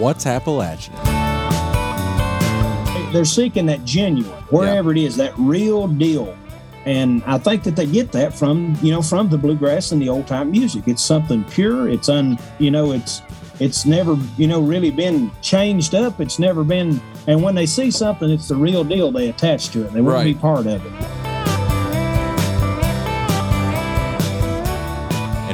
What's Appalachian? They're seeking that genuine, wherever it is, that real deal. And I think that they get that from, you know, from the bluegrass and the old time music. It's something pure. It's un, you know, it's, it's never, you know, really been changed up. It's never been, and when they see something, it's the real deal. They attach to it. They want to be part of it.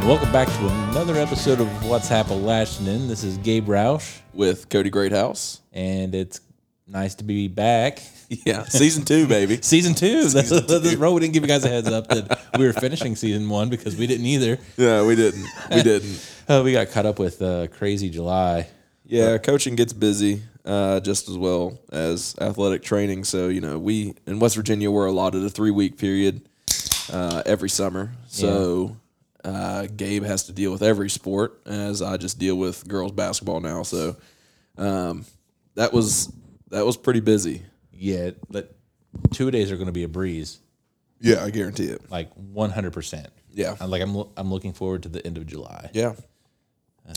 Welcome back to another episode of What's Appalachian. This is Gabe Roush, with Cody Greathouse. and it's nice to be back. Yeah, season two, baby. Season two. That's, that's bro, we didn't give you guys a heads up that we were finishing season one because we didn't either. Yeah, we didn't. We didn't. Uh, we got caught up with uh, crazy July. Yeah, coaching gets busy uh, just as well as athletic training. So you know, we in West Virginia we're allotted a three week period uh, every summer. So uh, Gabe has to deal with every sport, as I just deal with girls basketball now. So um, that was that was pretty busy. Yeah, but two days are going to be a breeze, Yeah, I guarantee it. like one hundred percent. Yeah, I'm like I'm I'm looking forward to the end of July. yeah.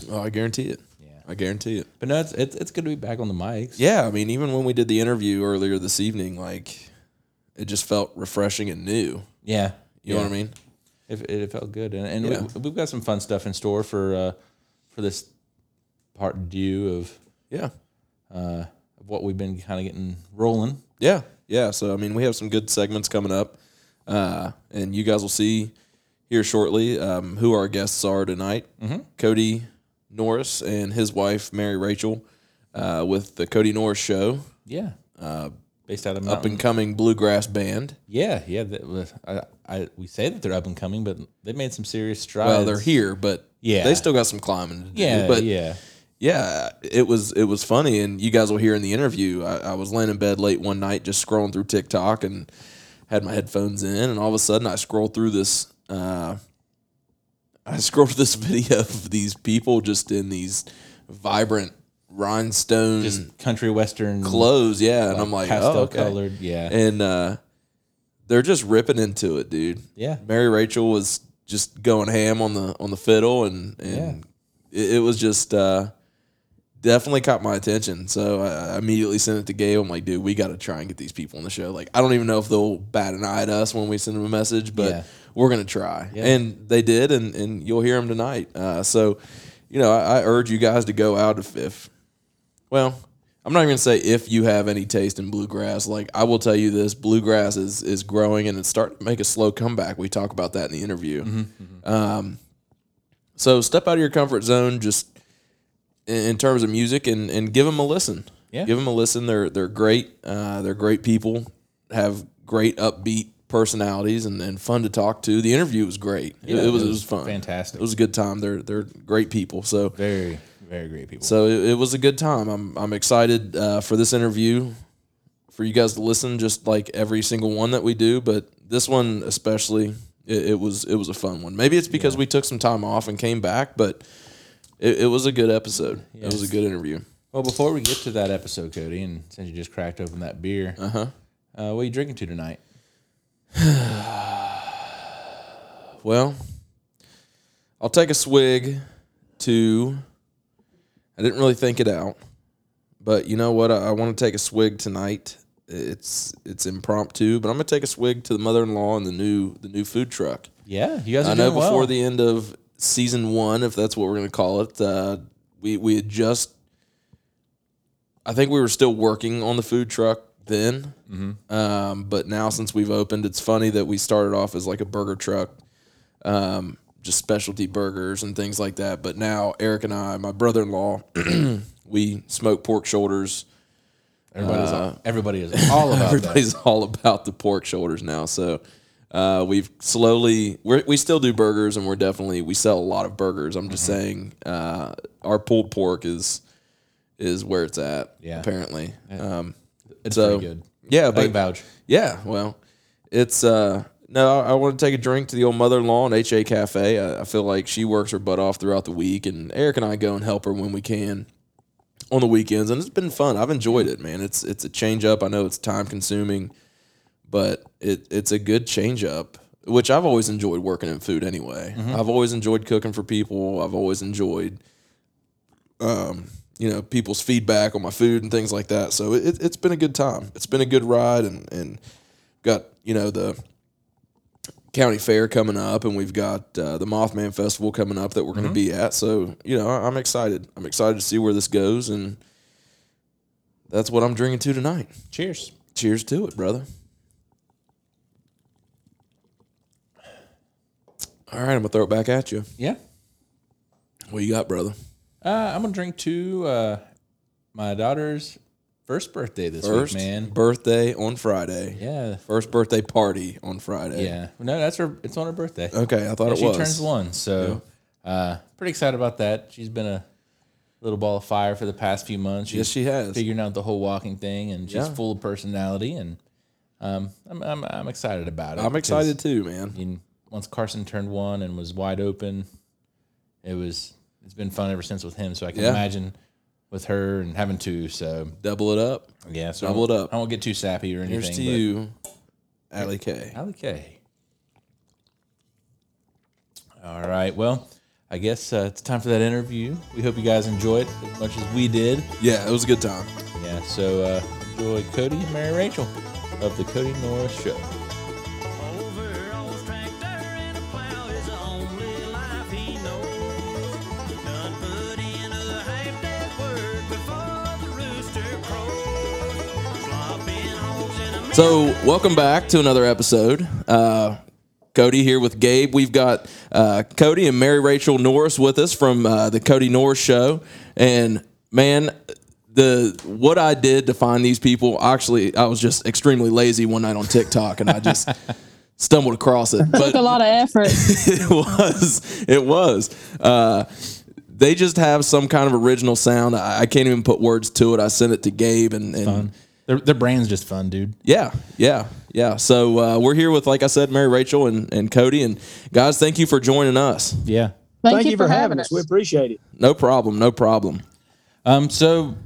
Oh, I guarantee it. Yeah. I guarantee it. But no, it's it's, it's good to be back on the mics. Yeah, I mean, even when we did the interview earlier this evening, like it just felt refreshing and new. yeah. You know what I mean? It, it felt good, and, and Yeah. we, we've got some fun stuff in store for uh, for this part due of Yeah, uh, of what we've been kind of getting rolling. yeah, yeah. So I mean, we have some good segments coming up, uh, and you guys will see here shortly um, who our guests are tonight. Cody Norris and his wife Mary Rachel uh, with the Cody Norris Show, Yeah, uh, based out of up and coming bluegrass band. yeah, yeah. That was, I, I we say that they're up and coming, but they made some serious strides. Well, they're here, but Yeah. they still got some climbing to do. Yeah, but yeah, Yeah, it was it was funny, and you guys will hear in the interview. I, I was laying in bed late one night, just scrolling through TikTok, and had my headphones in, and all of a sudden, I scrolled through this. Uh, I scrolled through this video of these people just in these vibrant rhinestone just country western clothes, yeah, and I'm like, pastel oh, okay. colored. Yeah, and uh, they're just ripping into it, dude. Yeah. Mary Rachel was just going ham on the on the fiddle, and and it, it was just uh, definitely caught my attention. So I immediately sent it to Gabe. I'm like, dude, we got to try and get these people on the show. Like, I don't even know if they'll bat an eye at us when we send them a message, but Yeah. we're gonna try. Yeah. And they did, and and you'll hear them tonight. Uh, so, you know, I, I urge you guys to go out if, if well, I'm not even gonna say if you have any taste in bluegrass. Like I will tell you this, bluegrass is is growing and it's starting to make a slow comeback. We talk about that in the interview. Um, so step out of your comfort zone, just in, in terms of music, and and give them a listen. Yeah. give them a listen. They're they're great. Uh, they're great people. Have great upbeat personalities and, and fun to talk to. The interview was great. It- Yeah, it, was it it was was fun. fantastic. It was a good time. They're they're great people. So very very great people. so it, it was a good time. I'm I'm excited uh, for this interview, for you guys to listen, just like every single one that we do. But this one especially, it, it was it was a fun one. Maybe it's because we took some time off and came back, but it, it was a good episode. It was a good interview. Well, before we get to that episode, Cody, and since you just cracked open that beer, uh-huh. uh What are you drinking to tonight? Well, I'll take a swig to. I didn't really think it out, but you know what? I, I want to take a swig tonight. It's it's impromptu, but I'm gonna take a swig to the mother-in-law and the new the new food truck. Yeah, you guys are I know before well. the end of season one, if that's what we're gonna call it, uh, we we had just. I think we were still working on the food truck then, Mm-hmm. um, but now since we've opened, it's funny that we started off as like a burger truck, um, just specialty burgers and things like that. But now Eric and I, my brother-in-law, we smoke pork shoulders. Everybody's all, everybody is all about that. Everybody's all about the pork shoulders now. So uh, we've slowly we're, we still do burgers, and we're definitely we sell a lot of burgers. I'm just Mm-hmm. saying uh, our pulled pork is is where it's at. Yeah. apparently. Um, It's so good. yeah, but vouch. yeah, well, it's uh no, I, I want to take a drink to the old mother-in-law and HA Cafe. I, I feel like she works her butt off throughout the week, and Eric and I go and help her when we can on the weekends, and it's been fun. I've enjoyed it, man. It's it's a change up. I know it's time consuming, but it it's a good change up. Which I've always enjoyed working in food anyway. I've always enjoyed cooking for people. I've always enjoyed, um, you know people's feedback on my food and things like that. So it, it's been a good time. It's been a good ride, and and got you know the county fair coming up, and we've got uh, the Mothman Festival coming up that we're going to be at. So you know I'm excited. I'm excited to see where this goes, and that's what I'm drinking to tonight. Cheers. Cheers to it, brother. All right, I'm gonna throw it back at you. Yeah. What you got, brother? Uh, I'm gonna drink to uh, my daughter's first birthday this First week, man. birthday on Friday. Yeah. First birthday party on Friday. Yeah. No, that's her. It's on her birthday. Okay, I thought Yeah, it she was. turns one, so uh, pretty excited about that. She's been a little ball of fire for the past few months. She's Yes, she has. figuring out the whole walking thing, and she's Yeah. full of personality, and um, I'm, I'm I'm excited about it. I'm because, excited too, man. once Carson turned one and was wide open, it was it's been fun ever since with him. So I can Yeah. imagine with her and having two. So Double it up. yeah, so Double it up. I won't get too sappy or anything. Here's to but- you, Allie K. Allie K. All right. Well, I guess uh, it's time for that interview. We hope you guys enjoyed as much as we did. Yeah, it was a good time. Yeah. So uh, enjoy Cody and Mary Rachel of the Cody Norris Show. So, welcome back to another episode. Uh, Cody here with Gabe. We've got uh, Cody and Mary Rachel Norris with us from uh, the Cody Norris Show. And man, the what I did to find these people, actually, I was just extremely lazy one night on TikTok, and I just stumbled across it. But took a lot of effort. it was it was uh they just have some kind of original sound i, I can't even put words to it i sent it to gabe and, and Fun. Their, their brand's just fun, dude. yeah yeah yeah so uh, we're here with like i said mary rachel and, and cody and guys thank you for joining us Yeah. Thank, you, for having us. We appreciate it. no problem no problem Um. So,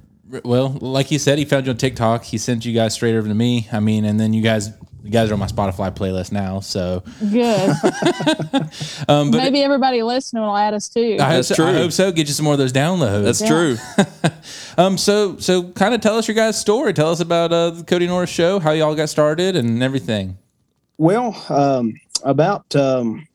well, like he said, he found you on TikTok. He sent you guys straight over to me. I mean, and then you guys, you guys are on my Spotify playlist now. So Good. Um, Maybe everybody listening will add us too. I hope, That's so, true. I hope so. Get you some more of those downloads. that's Yeah. true Um, so so kind of tell us your guys' story. Tell us about uh, the Cody Norris show, how y'all got started, and everything. Well, um, about um,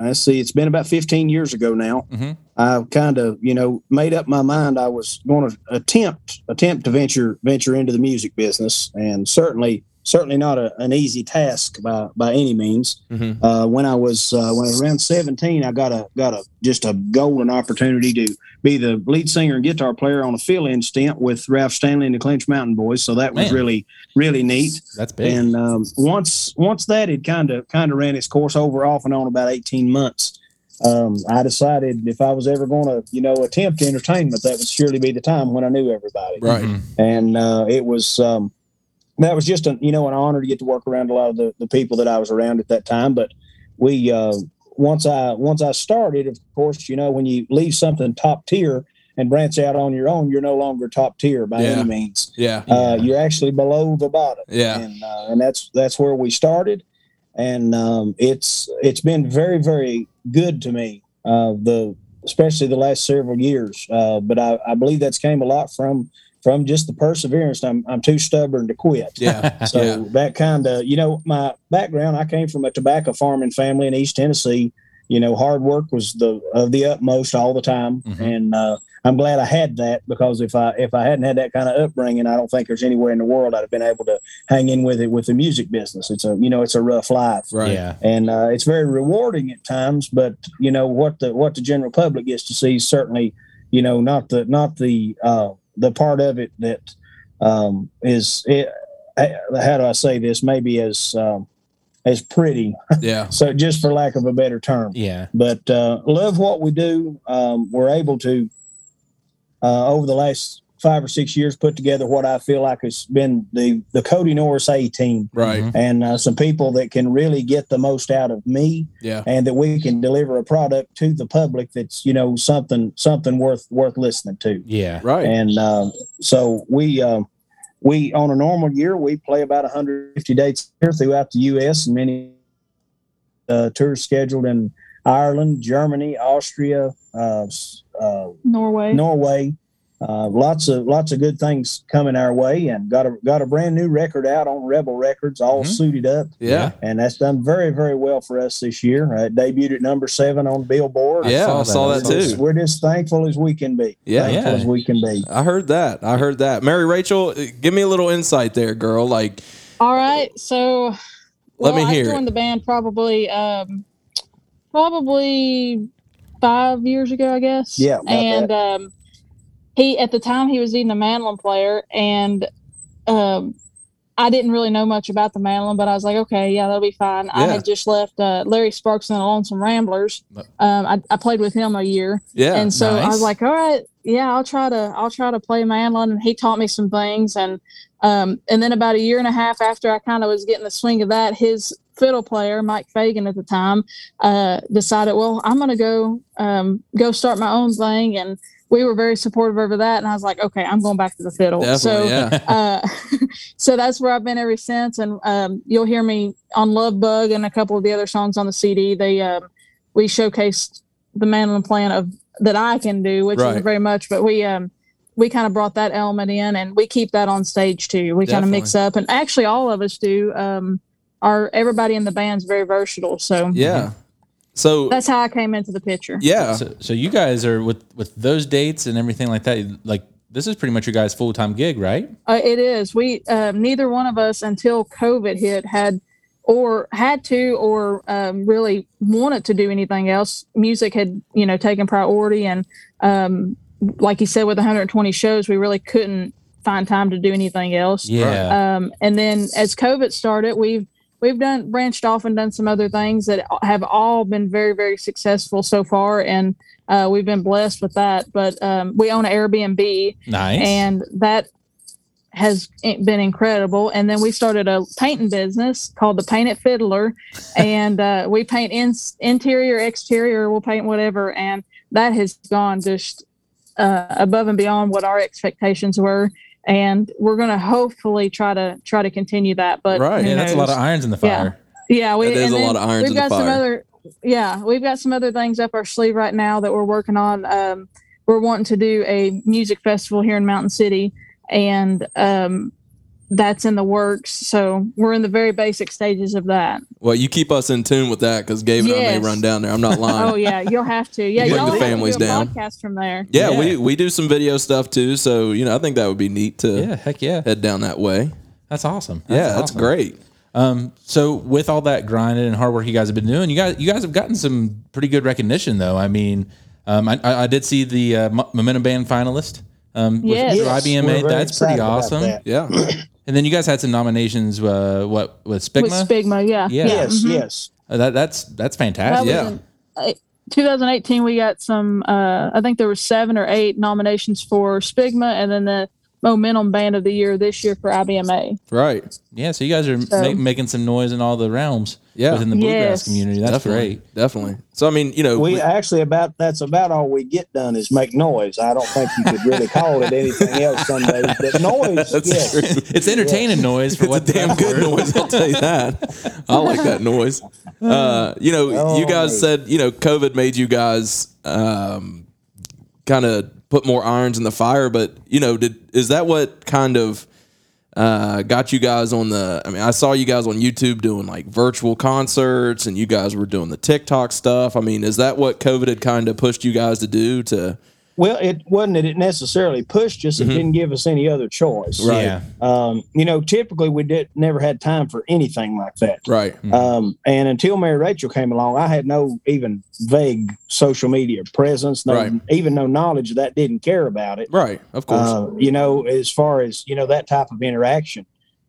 let's see, it's been about 15 years ago now. Mhm. I kind of, you know, made up my mind I was going to attempt attempt to venture venture into the music business, and certainly certainly not a, an easy task by by any means. Mhm. Uh, when I was uh, when I was around 17, I got a got a just a golden opportunity to be the lead singer and guitar player on a fill-in stint with Ralph Stanley and the Clinch Mountain Boys. So that was really really neat. That's big. And um, once once that had kind of kind of ran its course over off and on about eighteen months, um, I decided if I was ever going to you know attempt entertainment, that would surely be the time when I knew everybody. right Mhm. And uh, it was um, that was just a you know an honor to get to work around a lot of the, the people that I was around at that time. But we uh, once I once I started, of course, you know when you leave something top tier and branch out on your own, you're no longer top tier by Yeah. any means. yeah Uh, you're actually below the bottom yeah and uh, and that's that's where we started, and um, it's it's been very very good to me. Uh, the especially the last several years, uh, but I, I believe that's came a lot from from just the perseverance. I'm I'm too stubborn to quit. yeah So yeah that kind of, you know, my background, I came from a tobacco farming family in East Tennessee. You know, hard work was the of the utmost all the time, Mhm. and uh, I'm glad I had that because if I if I hadn't had that kind of upbringing, I don't think there's anywhere in the world I'd have been able to hang in with it with the music business. It's a you know it's a rough life, right Yeah. and uh, it's very rewarding at times. But you know what the what the general public gets to see is certainly you know not the not the uh, the part of it that um, is it, how do I say this? Maybe as um, as pretty. Yeah. So just for lack of a better term. Yeah. but uh, love what we do. Um, we're able to uh, over the last five or six years put together what I feel like has been the the Cody Norris A team right Mhm. and uh, some people that can really get the most out of me yeah and that we can deliver a product to the public that's you know something something worth worth listening to Yeah. right and um, so we um, we on a normal year we play about 150 dates here throughout the U.S. and many uh, tours scheduled in Ireland, Germany, Austria, uh, uh, Norway. Norway, uh, lots of lots of good things coming our way, and got a got a brand new record out on Rebel Records, all Mhm. suited up, Yeah. and that's done very very well for us this year. Uh, it debuted at number seven on Billboard. Yeah, saw I saw that We're too. We're just thankful as we can be. Yeah. thankful Yeah. as we can be. I heard that. I heard that. Mary Rachel, give me a little insight there, girl. Like, All right, so Let me well, hear I it. joined the band probably um, probably five years ago, I guess. Yeah, about and um, he at the time he was even a mandolin player, and um, I didn't really know much about the mandolin, but I was like, okay, yeah, that'll be fine. I had just left uh, Larry Sparks and the Lonesome Ramblers. Um, I, I played with him a year, yeah. and so I was like, all right, yeah, I'll try to I'll try to play mandolin. And he taught me some things, and um, and then about a year and a half after I kind of was getting the swing of that, his fiddle player Mike Fagan at the time uh, decided, well, I'm gonna go um, go start my own thing, and we were very supportive over that. And I was like, okay, I'm going back to the fiddle. Definitely, so yeah. uh, so that's where I've been ever since. And um, you'll hear me on Love Bug and a couple of the other songs on the CD. They um, we showcased the mandolin playing of that I can do, which Right. isn't very much, but we um we kind of brought that element in, and we keep that on stage too. We kind of mix up, and actually all of us do. Um, our everybody in the band's very versatile, so Yeah. So, that's how I came into the picture. yeah. So, so you guys are with with those dates and everything like that. Like this is pretty much your guys' full time gig, right? Uh, it is. We um, neither one of us until COVID hit had or had to or um, really wanted to do anything else. Music had you know taken priority, and um, like you said, with 120 shows, we really couldn't find time to do anything else. Yeah. Um, and then as COVID started, we've we've done branched off and done some other things that have all been very very successful so far, and uh, we've been blessed with that. But um, we own an Airbnb, nice. and that has been incredible. And then we started a painting business called the painted Fiddler, and uh, we paint in, interior, exterior. We'll paint whatever, and that has gone just uh, above and beyond what our expectations were. And we're going to hopefully try to try to continue that. But Right. who yeah, that's a lot of irons in the fire. Yeah, yeah we, That is and a then lot of irons we've in the got some other, yeah, we've got some other things up our sleeve right now that we're working on. Um, we're wanting to do a music festival here in Mountain City, and um, that's in the works. So we're in the very basic stages of that. Well, you keep us in tune with that because Gabe and I may run down there. I'm not lying. Oh yeah, you'll have to. Yeah, Bring y'all the have to families do a down. podcast from there. yeah, Yeah. we we do some video stuff too. So you know, I think that would be neat to Yeah, heck yeah. head down that way. That's awesome. yeah, that's great. Um, so with all that grinding and hard work you guys have been doing, you guys you guys have gotten some pretty good recognition though. I mean, um, I, I I did see the uh, Momentum Band finalist. Um, with- Yes. for Yes, IBMA. we're That's pretty awesome. that. Yeah, And then you guys had some nominations. Uh, what with SPBGMA? With SPBGMA, yeah, Yeah. Yes, mhm. yes. Uh, that that's that's fantastic. was Yeah. in, uh, 2018. We got some. Uh, I think there were seven or eight nominations for SPBGMA, and then the Momentum Band of the Year this year for IBMA. right. Yeah, so you guys are So- ma- making some noise in all the realms Yeah. within the bluegrass Yes. community. That's definitely, great. definitely. So I mean, you know, We we- actually about that's about all we get done is make noise. I don't think you could really call it anything else some days, but noise. That's yes. true. It's entertaining noise for it's a what damn good worth. noise. I'll tell you that. I like that noise. Uh, you know, Oh, you guys mate. said you know COVID made you guys um, kind of put more irons in the fire, but you know, did is that what kind of uh, got you guys on the? I mean, I saw you guys on YouTube doing like virtual concerts, and you guys were doing the TikTok stuff. I mean, is that what COVID had kind of pushed you guys to do? To Well, it wasn't that it necessarily pushed us. It didn't give us any other choice. Right. Yeah. Um, you know, typically we did never had time for anything like that. right, Um, and until Mary Rachel came along, I had no even vague social media presence, no, Right. even no knowledge of that. Didn't care about it. right, of course, Uh, you know, as far as you know, that type of interaction.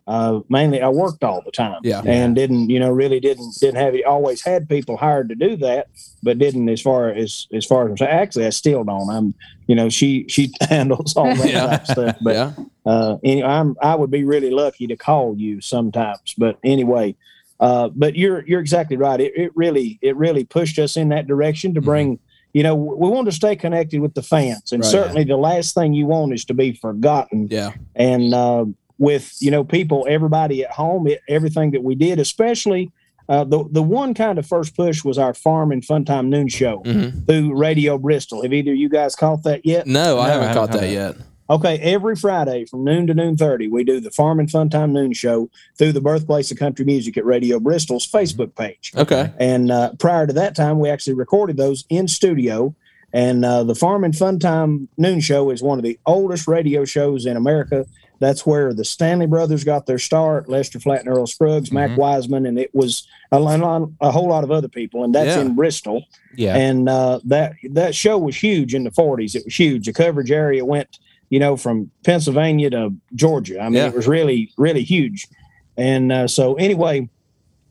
Uh, mainly, I worked all the time, Yeah. and didn't, you know, really didn't didn't have. Always had people hired to do that, but didn't as far as as far as actually, I still don't. I'm, you know, she she handles all that Yeah. type stuff, but yeah, uh, anyway, I'm I would be really lucky to call you sometimes. But anyway, uh, but you're you're exactly right. It, it really it really pushed us in that direction to bring. You know, we want to stay connected with the fans, and Right. certainly the last thing you want is to be forgotten. yeah, And uh, with you know people, everybody at home, it, everything that we did, especially Uh, the the one kind of first push was our farm and fun time noon show Mhm. through Radio Bristol. Have either of you guys caught that yet? No, I No, haven't I caught haven't that caught yet. Okay, every Friday from noon to noon thirty, we do the Farm and Fun Time Noon Show through the Birthplace of Country Music at Radio Bristol's Facebook page. Okay. And uh, prior to that time, we actually recorded those in studio. And uh, the Farm and Fun Time Noon Show is one of the oldest radio shows in America. That's where the Stanley Brothers got their start. Lester Flatt and Earl Scruggs, Mac Wiseman, and it was a, a whole lot of other people. And that's Yeah. in Bristol Yeah. and uh, that that show was huge in the 40s. It was huge. The coverage area went, you know, from Pennsylvania to Georgia. I mean, Yeah. it was really really huge. And uh, so anyway,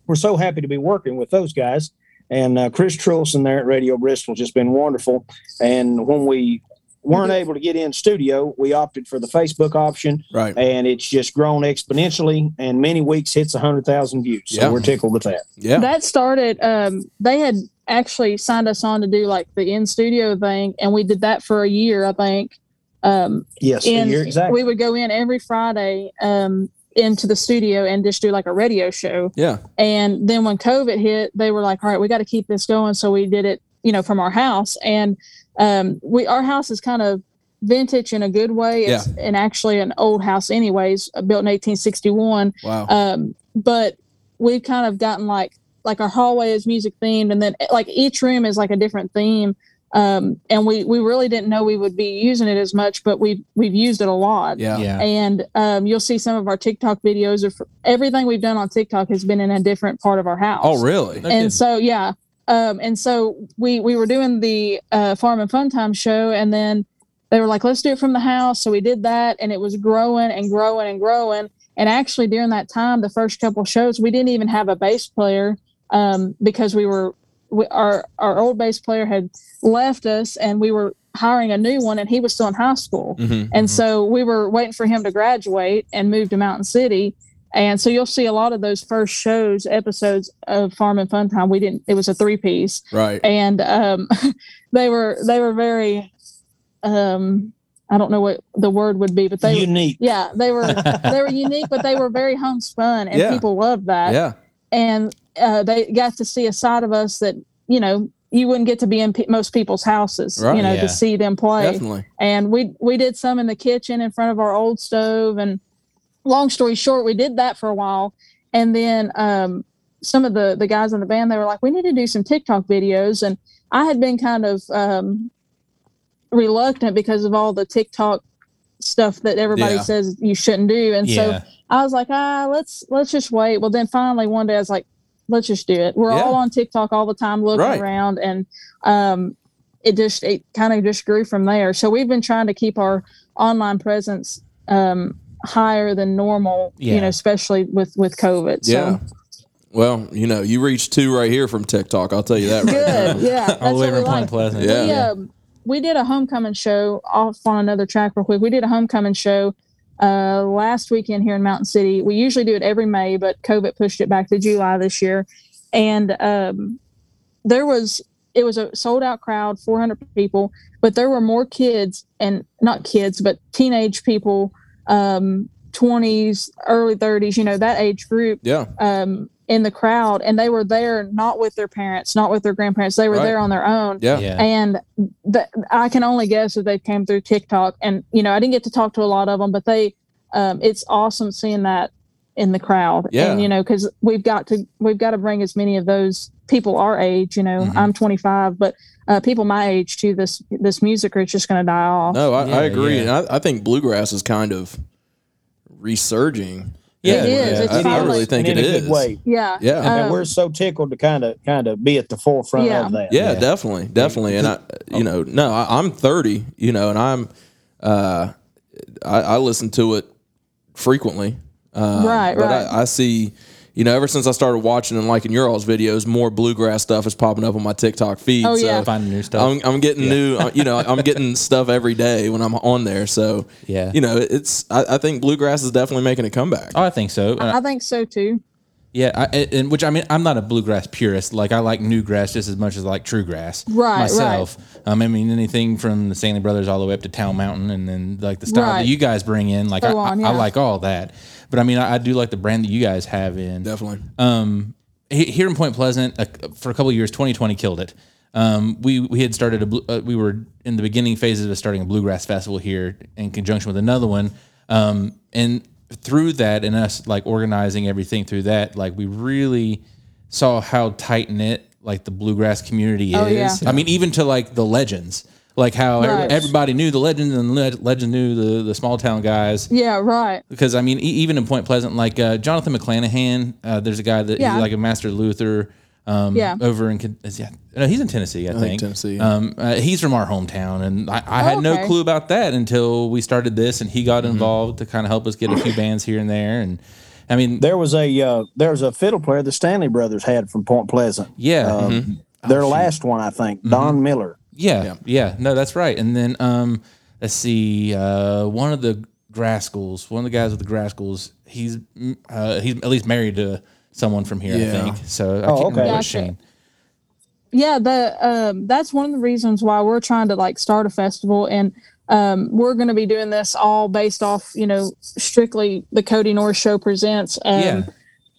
we're so happy to be working with those guys. And uh, Chris Trulson there at Radio Bristol just been wonderful. And when we weren't able to get in studio, we opted for the Facebook option, Right. and it's just grown exponentially. And many weeks hits hundred thousand views. So Yeah. we're tickled with that. Yeah. that started um they had actually signed us on to do like the in studio thing and we did that for a year i think um Yes, and you're exactly. we would go in every friday um into the studio and just do like a radio show Yeah. and then when covid hit they were like all right we got to keep this going so we did it you know from our house and um we our house is kind of vintage in a good way it's and actually an old house anyways uh, built in 1861 Wow. um but we've kind of gotten like like our hallway is music themed and then like each room is like a different theme um and we we really didn't know we would be using it as much but we've we've used it a lot yeah. yeah. and um you'll see some of our tiktok videos of everything we've done on tiktok has been in a different part of our house Oh, really? No kidding. and so yeah um and so we we were doing the uh farm and fun time show and then they were like let's do it from the house. So we did that and it was growing and growing and growing. And actually during that time the first couple shows we didn't even have a bass player um because we were we, our our old bass player had left us and we were hiring a new one and he was still in high school. Hmm and so we were waiting for him to graduate and move to Mountain City. And so you'll see a lot of those first shows, episodes of Farm and Fun Time. We didn't, it was a three piece Right. and um, they were, they were very, um, I don't know what the word would be, but they, were, unique. yeah, they were, they were unique, but they were very homespun and Yeah. people loved that Yeah. and uh, they got to see a side of us that you know you wouldn't get to be in pe most people's houses Right. you know Yeah. to see them play Definitely. and we we did some in the kitchen in front of our old stove and long story short we did that for a while and then um some of the the guys in the band they were like we need to do some tiktok videos and i had been kind of um reluctant because of all the tiktok stuff that everybody Yeah. says you shouldn't do and so. I was like, ah, let's let's just wait. Well, then finally one day I was like, let's just do it. We're Yeah. all on TikTok all the time, looking Right. around, and um, it just it kind of just grew from there. So we've been trying to keep our online presence um, higher than normal, you know, especially with with COVID. So. Yeah. Well, you know, you reached two right here from TikTok. I'll tell you that right Good, now. yeah. That's All the way what we from Point like. Pleasant. Yeah. We, um, we did a homecoming show off on another track real quick. We did a homecoming show uh, last weekend here in Mountain City. We usually do it every May, but COVID pushed it back to July this year. And um, there was it was a sold out crowd, 400 people, but there were more kids and not kids, but teenage people, um, 20s, early 30s, you know, that age group Yeah. um, in the crowd, and they were there not with their parents, not with their grandparents. They were Right. there on their own. Yeah. Yeah. And th- I can only guess that they came through TikTok. And you know, I didn't get to talk to a lot of them, but they, um, it's awesome seeing that in the crowd. Yeah. And you know, because we've got to we've got to bring as many of those people our age. You know, Mhm. I'm 25, but uh, people my age to This this music are just going to die off. No, I, Yeah, I agree. yeah. And I, I think bluegrass is kind of resurging. Yeah, It is. Yeah, It's I, I really think and it in a is. good way. Yeah. Yeah. and Um, we're so tickled to kind of kind of be at the forefront Yeah. of that. Yeah, Yeah. definitely, definitely. And I, you know, no, I, I'm 30, you know, and I'm, uh, I, I listen to it frequently. Uh, Right, but right. I, I see, you know, ever since I started watching and liking your all's videos, more bluegrass stuff is popping up on my TikTok feed. Oh, so yeah. Finding new stuff. I'm, I'm getting new, uh, you know, I'm getting stuff every day when I'm on there. So, Yeah. you know, it's, I, I think bluegrass is definitely making a comeback. oh, I think so. I- I think so too. Yeah, I, and which I mean, I'm not a bluegrass purist. Like I like new grass just as much as I like true grass. Right, myself. Um, I mean, anything from the Stanley Brothers all the way up to Town Mountain, and then like the style Right. that you guys bring in. Like I, So on, I, I like all that. But I mean, I, I do like the brand that you guys have in. Definitely. Um, here in Point Pleasant uh, for a couple of years, 2020 killed it. Um, we we had started a blue- uh, we were in the beginning phases of starting a bluegrass festival here in conjunction with another one, um, and through that and us like organizing everything through that, like we really saw how tight knit like the bluegrass community Oh, is. yeah. I mean, even to like the legends, like how Right. everybody knew the legends and le- legend knew the the small town guys Yeah, right. because I mean, e- even in Point Pleasant, like uh, Jonathan McClanahan, uh, there's a guy that Yeah. he's like a master luthier. Um, Yeah. over in Ken- is he, no, he's in Tennessee, I, think. Tennessee. Um, uh, he's from our hometown, and I, I had no Okay. clue about that until we started this, and he got Mm-hmm. involved to kind of help us get a few bands here and there. And I mean, There was a uh, there was a fiddle player the Stanley brothers had from Point Pleasant. yeah, Um, mhm. Their last one, I think, Don Miller. Yeah, yeah, No, that's right. And then um, let's see, uh, one of the Grascals, one of the guys with the Grascals, he's uh, he's at least married to someone from here, Yeah. I think. So I Oh, can't okay. remember what Gotcha. Shane. yeah the um that's one of the reasons why we're trying to like start a festival and um we're going to be doing this all based off you know strictly the cody norris show presents um Yeah.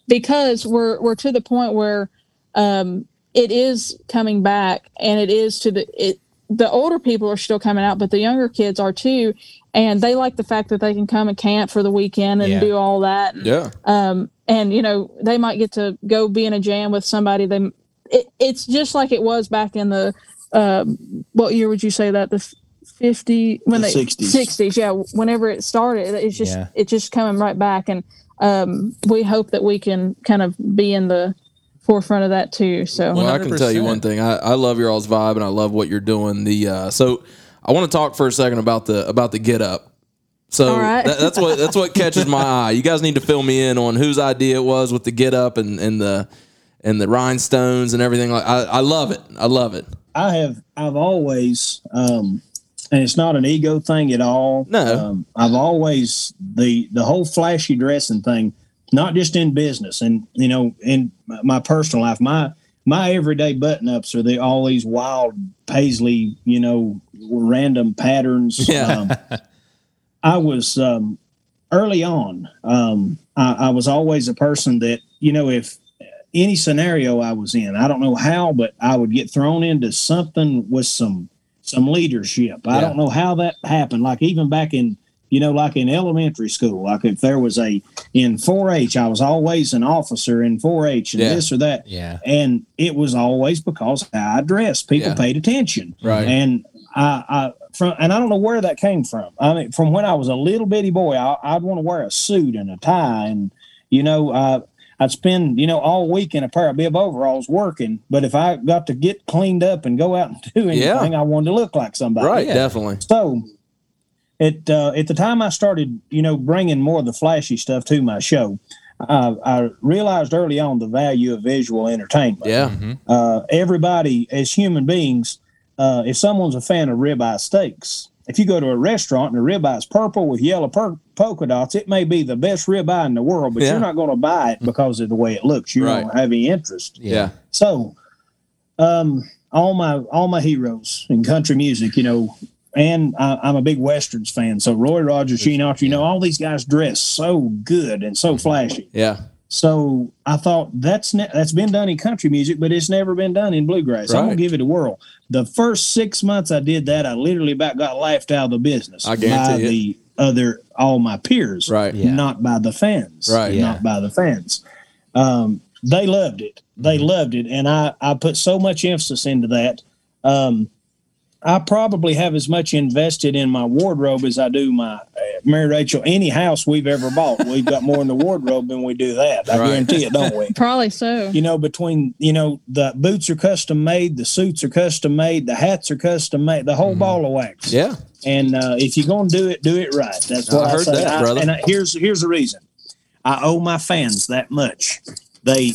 because we're we're to the point where um it is coming back and it is to the it the older people are still coming out but the younger kids are too and they like the fact that they can come and camp for the weekend and Yeah. do all that and, Yeah. um, and you know they might get to go be in a jam with somebody they it, it's just like it was back in the um, what year would you say that the f- 50 when The they 60s. 60s yeah whenever it started it's just Yeah. it's just coming right back and um, we hope that we can kind of be in the forefront of that too so Well, I can tell you one thing. I, I love your all's vibe, and I love what you're doing. The uh, so I want to talk for a second about the about the get up. So All right. that, that's what that's what catches my eye. You guys need to fill me in on whose idea it was with the get up and, and the and the rhinestones and everything. Like I, I love it. I love it. I have I've always um and it's not an ego thing at all. No. Um, I've always the the whole flashy dressing thing, not just in business and you know in my personal life. My my everyday button ups are the all these wild paisley, you know, random patterns. Yeah. Um, I was um, early on. Um, I, I was always a person that you know if any scenario I was in, I don't know how, but I would get thrown into something with some some leadership. I Yeah. don't know how that happened. Like even back in you know, like in elementary school, like if there was a in 4-H, I was always an officer in 4-H and Yeah. this or that, Yeah. and it was always because how I dressed. People Yeah. paid attention, Right. and I, I from and I don't know where that came from. I mean, from when I was a little bitty boy, I, I'd want to wear a suit and a tie, and you know, uh, I'd spend you know all week in a pair of bib overalls working. But if I got to get cleaned up and go out and do Yeah. anything, I wanted to look like somebody. Right. Yeah. Definitely. So, at uh, at the time I started, you know, bringing more of the flashy stuff to my show, uh, I realized early on the value of visual entertainment Yeah. uh, everybody as human beings, uh, if someone's a fan of ribeye steaks, if you go to a restaurant and the ribeye is purple with yellow per- polka dots, it may be the best ribeye in the world, but Yeah. you're not going to buy it because of the way it looks. You Right. don't have any interest. Yeah. So, um, all my all my heroes in country music, you know, and I, I'm a big westerns fan. So Roy Rogers, Gene Autry, you know, all these guys dress so good and so flashy. Yeah. So I thought that's ne- that's been done in country music, but it's never been done in bluegrass. I'm Right. gonna give it a whirl. The first six months I did that, I literally about got laughed out of the business I guarantee by it. the other all my peers, Right. Yeah. not by the fans, Right. Yeah. Not by the fans. Um, they loved it. They Mm-hmm. loved it, and I I put so much emphasis into that. Um, I probably have as much invested in my wardrobe as I do my uh, Mary Rachel. Any house we've ever bought, we've got more in the wardrobe than we do that. I Right. guarantee it, don't we? probably so You know, between you know the boots are custom made, the suits are custom made, the hats are custom made, the whole ball of wax. Mm-hmm. Yeah. And uh, if you're going to do it, do it right. That's what I I, heard say. that, I- brother. and I, here's here's the reason. I owe my fans that much. They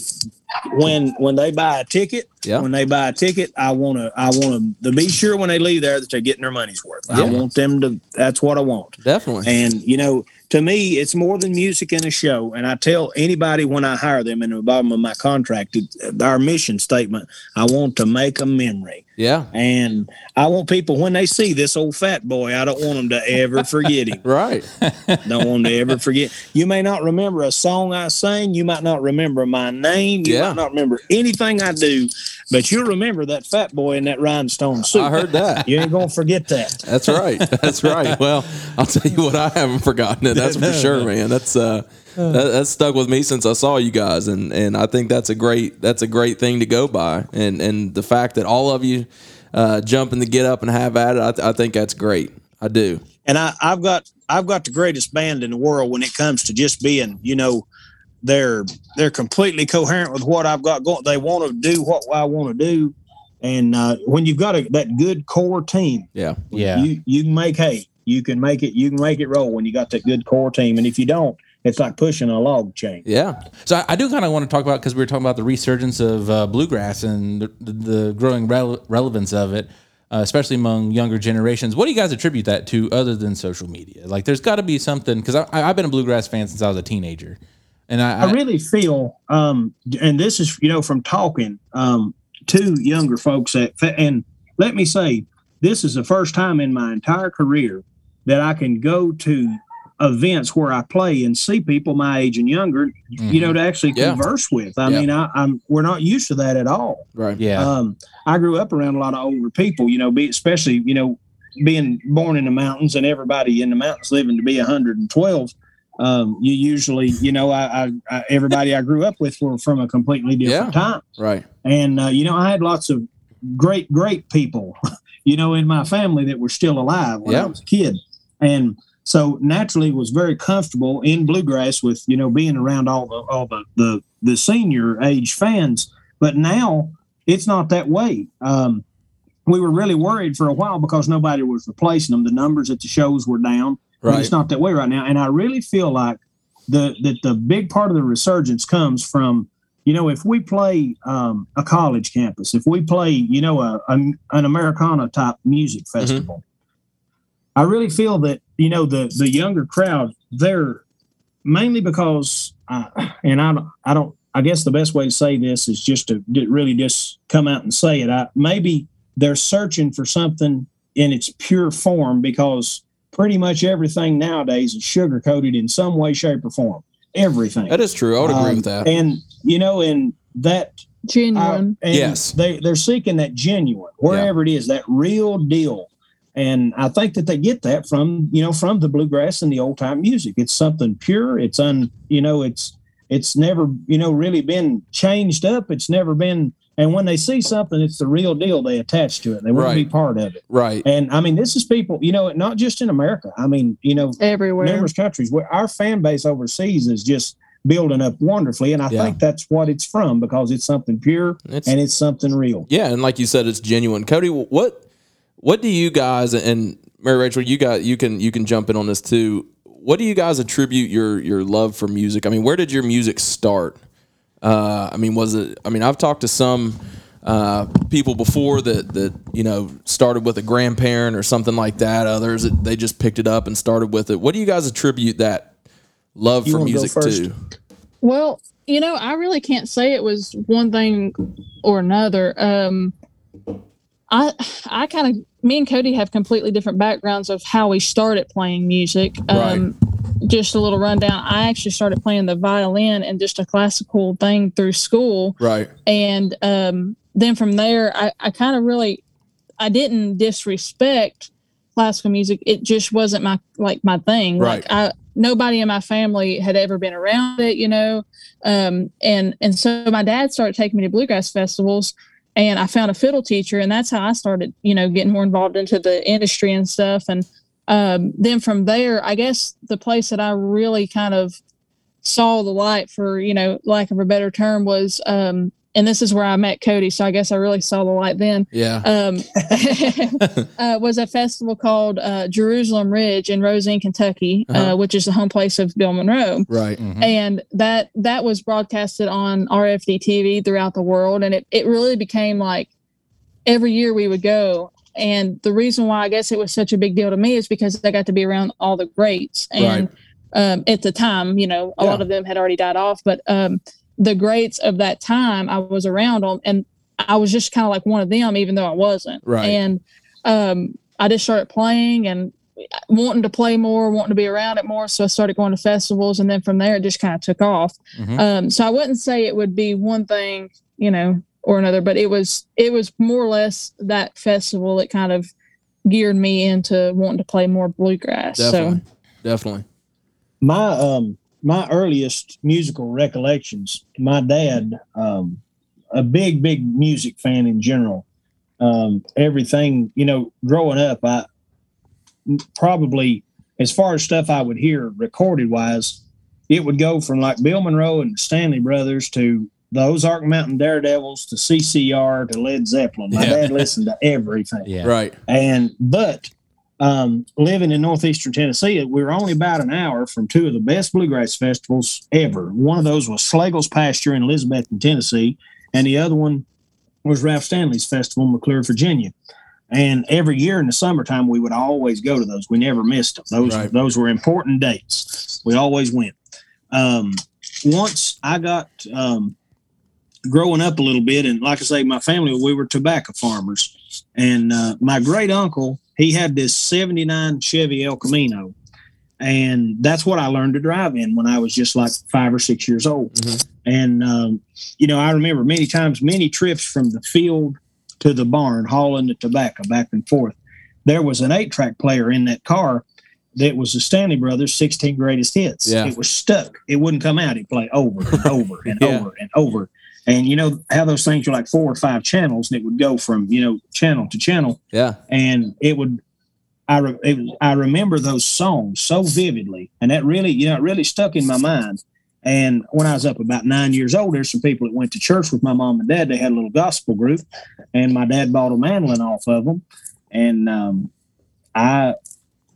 when when they buy a ticket, Yeah. when they buy a ticket, I want to I want to be sure when they leave there that they're getting their money's worth. I want them to. That's what I want. Definitely. And you know, to me, it's more than music in a show. And I tell anybody when I hire them in the bottom of my contract, it, our mission statement: I want to make a memory. Yeah. And I want people when they see this old fat boy, I don't want them to ever forget him. Right. Don't want them to ever forget. You may not remember a song I sang. You might not remember my name. You Yeah. might not remember anything I do, but you'll remember that fat boy in that rhinestone suit. I heard that. You ain't gonna forget that. That's right. That's right. Well, I'll tell you what, I haven't forgotten it. That's for sure, man. That's uh, that, that's stuck with me since I saw you guys, and and I think that's a great that's a great thing to go by, and and the fact that all of you uh, jump in the get up and have at it, I, I think that's great. I do. and I, I've got I've got the greatest band in the world when it comes to just being, you know, they're they're completely coherent with what I've got going. They want to do what I want to do, and uh, when you've got a, that good core team, Yeah. Yeah. you you can make hay. You can make it. You can make it roll when you got that good core team. And if you don't, it's like pushing a log chain. Yeah. So I, I do kind of want to talk about because we were talking about the resurgence of uh, bluegrass and the, the growing rele- relevance of it, uh, especially among younger generations. What do you guys attribute that to, other than social media? Like, there's got to be something because I, I've been a bluegrass fan since I was a teenager, and I, I I really feel, um, and this is you know from talking um, to younger folks that, and let me say, this is the first time in my entire career that I can go to events where I play and see people my age and younger, you know, to actually Yeah. converse with. I Yeah. mean, I, I'm we're not used to that at all. Right. yeah, Um, I grew up around a lot of older people, you know, be, especially, you know, being born in the mountains and everybody in the mountains living to be 112. Um, you usually, you know, I, I, I everybody I grew up with were from a completely different Yeah. time. Right. And, uh, you know, I had lots of great, great people, you know, in my family that were still alive when Yeah. I was a kid. And so naturally was very comfortable in bluegrass with, you know, being around all the, all the, the, the senior age fans. But now it's not that way. Um, we were really worried for a while because nobody was replacing them. The numbers at the shows were down, but it's not that way right now. And I really feel like the that the big part of the resurgence comes from, you know, if we play um, a college campus, if we play, you know, a, a an Americana type music festival, I really feel that you know the the younger crowd they're mainly because uh, and I don't I don't I guess the best way to say this is just to really just come out and say it. I maybe they're searching for something in its pure form because pretty much everything nowadays is sugar coated in some way, shape, or form. Everything. That is true. I would agree Um, with that. And you know, in that Genuine. and Yes. they they're seeking that genuine, wherever it is, that real deal. And I think that they get that from you know from the bluegrass and the old time music. It's something pure. It's un you know it's it's never you know really been changed up. It's never been. And when they see something, it's the real deal. They attach to it. They want to be part of it. right. And I mean, this is people. You know, not just in America. I mean, you know, everywhere. numerous countries where our fan base overseas is just building up wonderfully and i Yeah. think that's what it's from because it's something pure It's- and it's something real Yeah, and like you said, it's genuine. Cody, what what do you guys and Mary Rachel, you got you can you can jump in on this too. What do you guys attribute your your love for music? I mean, where did your music start? Uh, I mean, was it? I mean, I've talked to some uh, people before that that you know started with a grandparent or something like that. Others that they just picked it up and started with it. What do you guys attribute that love You for music to? Well, you know, I really can't say it was one thing or another. Um, I I kind of me and Cody have completely different backgrounds of how we started playing music. Um, Just a little rundown. I actually started playing the violin and just a classical thing through school, Right. and um, then from there, I, I kind of really I didn't disrespect classical music. It just wasn't my like my thing. Right. Like I nobody in my family had ever been around it, you know. Um, and and so my dad started taking me to bluegrass festivals, and I found a fiddle teacher, and that's how I started, you know, getting more involved into the industry and stuff. And um, then from there, I guess the place that I really kind of saw the light, for you know, lack of a better term, was. Um, and this is where I met Cody, so I guess I really saw the light then Yeah. um, uh, was a festival called uh, Jerusalem Ridge in Rosine, Kentucky, Uh-huh. uh, which is the home place of Bill Monroe. right. Mhm. And that that was broadcasted on RFD TV throughout the world, and it it really became like every year we would go. And the reason why I guess it was such a big deal to me is because I got to be around all the greats. And um, at the time, you know, a lot of them had already died off, but um, the greats of that time, I was around them, and I was just kind of like one of them, even though I wasn't. Right. And um, I just started playing and wanting to play more, wanting to be around it more. So I started going to festivals, and then from there it just kind of took off. Mhm. Um, so I wouldn't say it would be one thing, you know, or another, but it was it was more or less that festival that kind of geared me into wanting to play more bluegrass. Definitely. So Definitely. my um my earliest musical recollections my dad um a big big music fan in general um everything you know growing up i probably as far as stuff i would hear recorded wise it would go from like bill monroe and the stanley brothers to the ozark mountain daredevils to ccr to led zeppelin my Yeah. dad listened to everything Yeah. Right. and but um, living in northeastern Tennessee, we were only about an hour from two of the best bluegrass festivals ever. One of those was Slagle's Pasture in Elizabethton, Tennessee, and the other one was Ralph Stanley's festival in McClure, Virginia. And every year in the summertime, we would always go to those. We never missed them. Those Right. those were important dates. We always went. Um, once I got um, growing up a little bit, and like I say, my family we were tobacco farmers, and uh, my great uncle he had this '79 Chevy El Camino, and that's what I learned to drive in when I was just like five or six years old. Mhm. And um, you know, I remember many times, many trips from the field to the barn, hauling the tobacco back and forth. There was an eight-track player in that car that was the Stanley Brothers 16 greatest hits. Yeah. It was stuck. It wouldn't come out. It played over and over and Yeah. over and over. And you know how those things are like four or five channels, and it would go from you know channel to channel, Yeah. and it would. I re, it, I remember those songs so vividly, and that really you know it really stuck in my mind. And when I was up about nine years old, there's some people that went to church with my mom and dad. They had a little gospel group, and my dad bought a mandolin off of them. And um, I,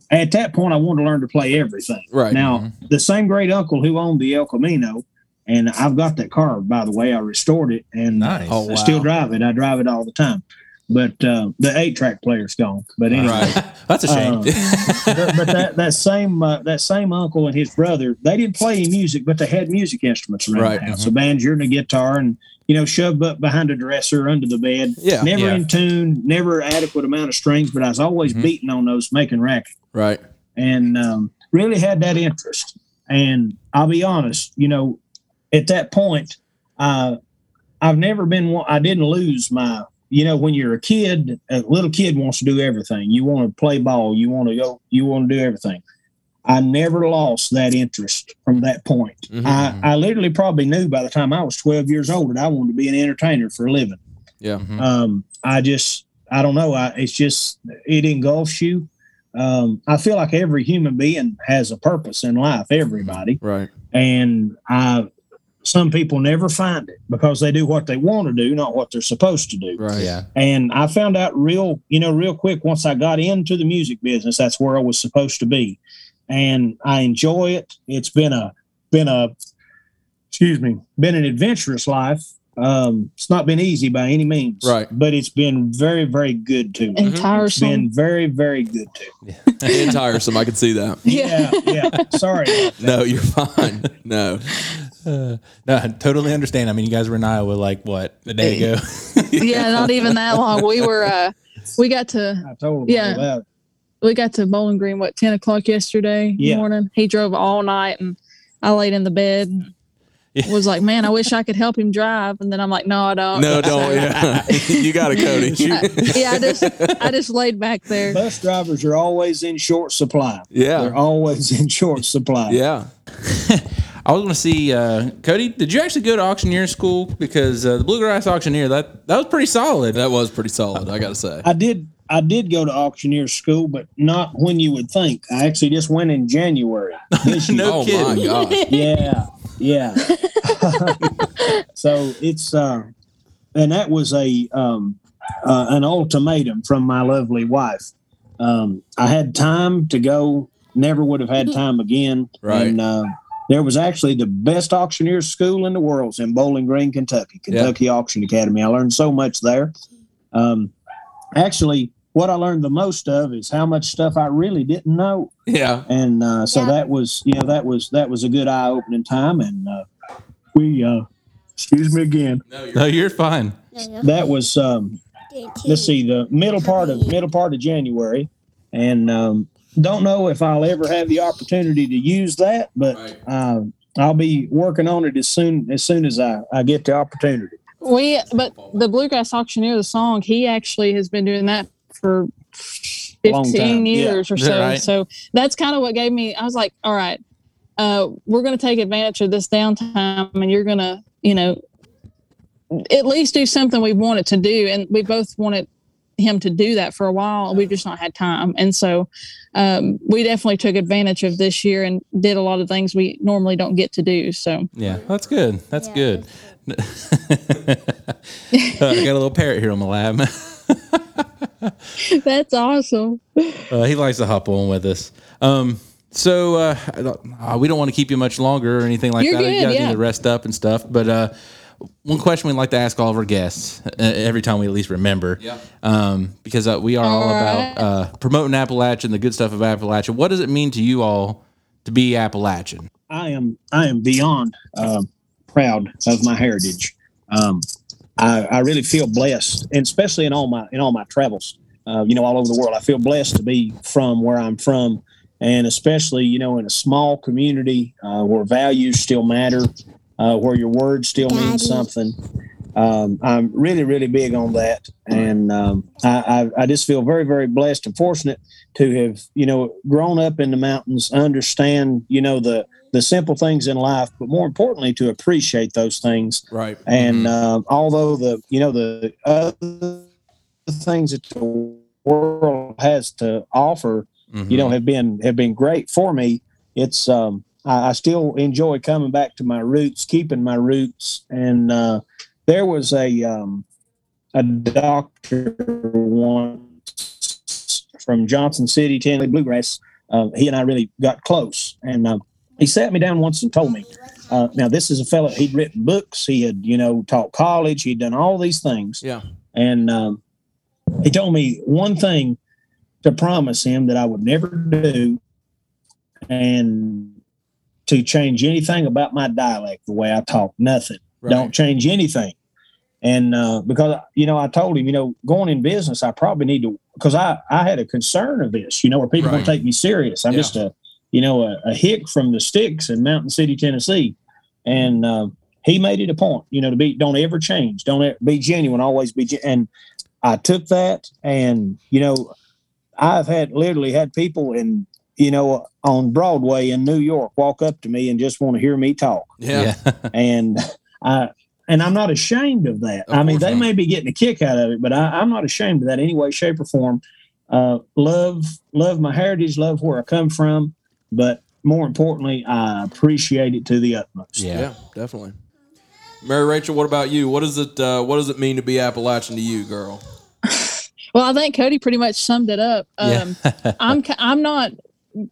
at that point, I wanted to learn to play everything. Right. Now, the same great uncle who owned the El Camino, and I've got that car, by the way. I restored it, and Nice. Oh, I still wow. drive it. I drive it all the time. But uh, the eight track player's gone. But anyway, Right. That's a shame. um, but but that that same uh, that same uncle and his brother, they didn't play any music, but they had music instruments around Right. the house, a banjo and a guitar, and you know, shoved up behind a dresser under the bed. Yeah. never Yeah. in tune, never adequate amount of strings, but I was always Mhm. beating on those, making racket, Right. and um, really had that interest. And I'll be honest, you know, at that point, uh, I've never been. one- I didn't lose my. You know, when you're a kid, a little kid wants to do everything. You want to play ball. You want to go. You want to do everything. I never lost that interest from that point. Mhm. I, I literally probably knew by the time I was 12 years old that I wanted to be an entertainer for a living. Yeah. Mhm. Um, I just, I don't know. I, it's just, it engulfs you. Um, I feel like every human being has a purpose in life, everybody. Right. And I, some people never find it because they do what they want to do, not what they're supposed to do. Right. Yeah. And I found out real, you know, real quick once I got into the music business, that's where I was supposed to be. And I enjoy it. It's been a, been a, excuse me, been an adventurous life. Um, it's not been easy by any means, Right. But it's been very, very good to me. and Mhm. It's tiresome. been very, very good to. And tiresome. I can see that. Yeah, yeah. Sorry. about that. No, you're fine. No. Uh, no, I totally understand. I mean, you guys were in Iowa like what a day ago. yeah, not even that long. We were uh we got to I told him Yeah. about we got to Bowling Green what ten o'clock yesterday Yeah. morning. He drove all night and I laid in the bed. and Yeah. Was like, man, I wish I could help him drive. And then I'm like, no, I don't. No, don't. Yeah. you got it, Cody. You- yeah, I just I just laid back there. Bus drivers are always in short supply. Yeah, they're always in short supply. Yeah. I was going to see uh, Cody. Did you actually go to auctioneer school? Because uh, the bluegrass auctioneer that that was pretty solid. That was pretty solid, I got to say. I did I did go to auctioneer school, but not when you would think. I actually just went in January. No oh, kidding. my gosh. yeah, yeah. so it's uh, and that was a um, uh, an ultimatum from my lovely wife. Um, I had time to go. Never would have had time again. Right. And uh, there was actually the best auctioneer school in the world in Bowling Green, Kentucky, Kentucky Auction Academy. I learned so much there. Um, actually, what I learned the most of is how much stuff I really didn't know Yeah. and uh, so Yeah. that was you know that was that was a good eye opening time and uh, we uh, excuse me again No, No, you're fine. that was um, let's see the middle part of middle part of January, and um, don't know if I'll ever have the opportunity to use that, but Right. um, I'll be working on it as soon as soon as I, I get the opportunity. We, but the bluegrass auctioneer, the song, he actually has been doing that for Long time, fifteen yeah. years or so. Right. So that's kind of what gave me. I was like, all right, uh, we're going to take advantage of this downtime, and you're going to, you know, at least do something we wanted to do, and we both wanted him to do that for a while. We've just not had time, and so um, we definitely took advantage of this year and did a lot of things we normally don't get to do. So Yeah, that's good. That's good. Uh, I got a little parrot here on my lap. that's awesome. Uh, he likes to hop on with us. Um, so uh, uh, we don't want to keep you much longer or anything like You're that. you good, guys yeah. need to rest up and stuff. But uh, one question we like to ask all of our guests uh, every time we at least remember, Yeah. um, because uh, we are all, All about uh, promoting Appalachian, the good stuff of Appalachian. What does it mean to you all to be Appalachian? I am I am beyond um, proud of my heritage. Um, I, I really feel blessed, and especially in all my in all my travels, uh, you know, all over the world. I feel blessed to be from where I'm from, and especially you know in a small community uh, where values still matter, uh, where your words still mean something. Um, I'm really really big on that, and um, I, I I just feel very very blessed and fortunate to have you know grown up in the mountains, understand you know the the simple things in life, but more importantly, to appreciate those things. Right. And uh, although the you know the other things that the world has to offer, you know, have been have been great for me. It's um, I, I still enjoy coming back to my roots, keeping my roots. And uh, there was a um, a doctor once from Johnson City, Tennessee, Bluegrass. Uh, he and I really got close, and uh, he sat me down once and told me, uh, "Now this is a fellow. He'd written books. He had, you know, taught college. He'd done all these things, Yeah. and um, he told me one thing to promise him that I would never do, and to change anything about my dialect, the way I talk. Nothing. Right. Don't change anything. And uh, because you know, I told him, you know, going in business, I probably need to because I I had a concern of this, you know, where people Right. don't take me serious. I'm Yeah. just a you know a, a hick from the sticks in Mountain City, Tennessee, and uh, he made it a point, you know, to be don't ever change, don't ever, be genuine, always be. Gen- and I took that, and you know, I've had literally had people in you know on Broadway in New York walk up to me and just want to hear me talk Yeah. and I and I'm not ashamed of that. Of I mean, they not. may be getting a kick out of it, but I, I'm not ashamed of that any way, shape, or form. Uh, love, love my heritage, love where I come from, but more importantly, I appreciate it to the utmost. Yeah. Yeah, definitely. Mary Rachel, what about you? What does it uh, what does it mean to be Appalachian to you, girl? Well, I think Cody pretty much summed it up. Yeah. Um, I'm I'm not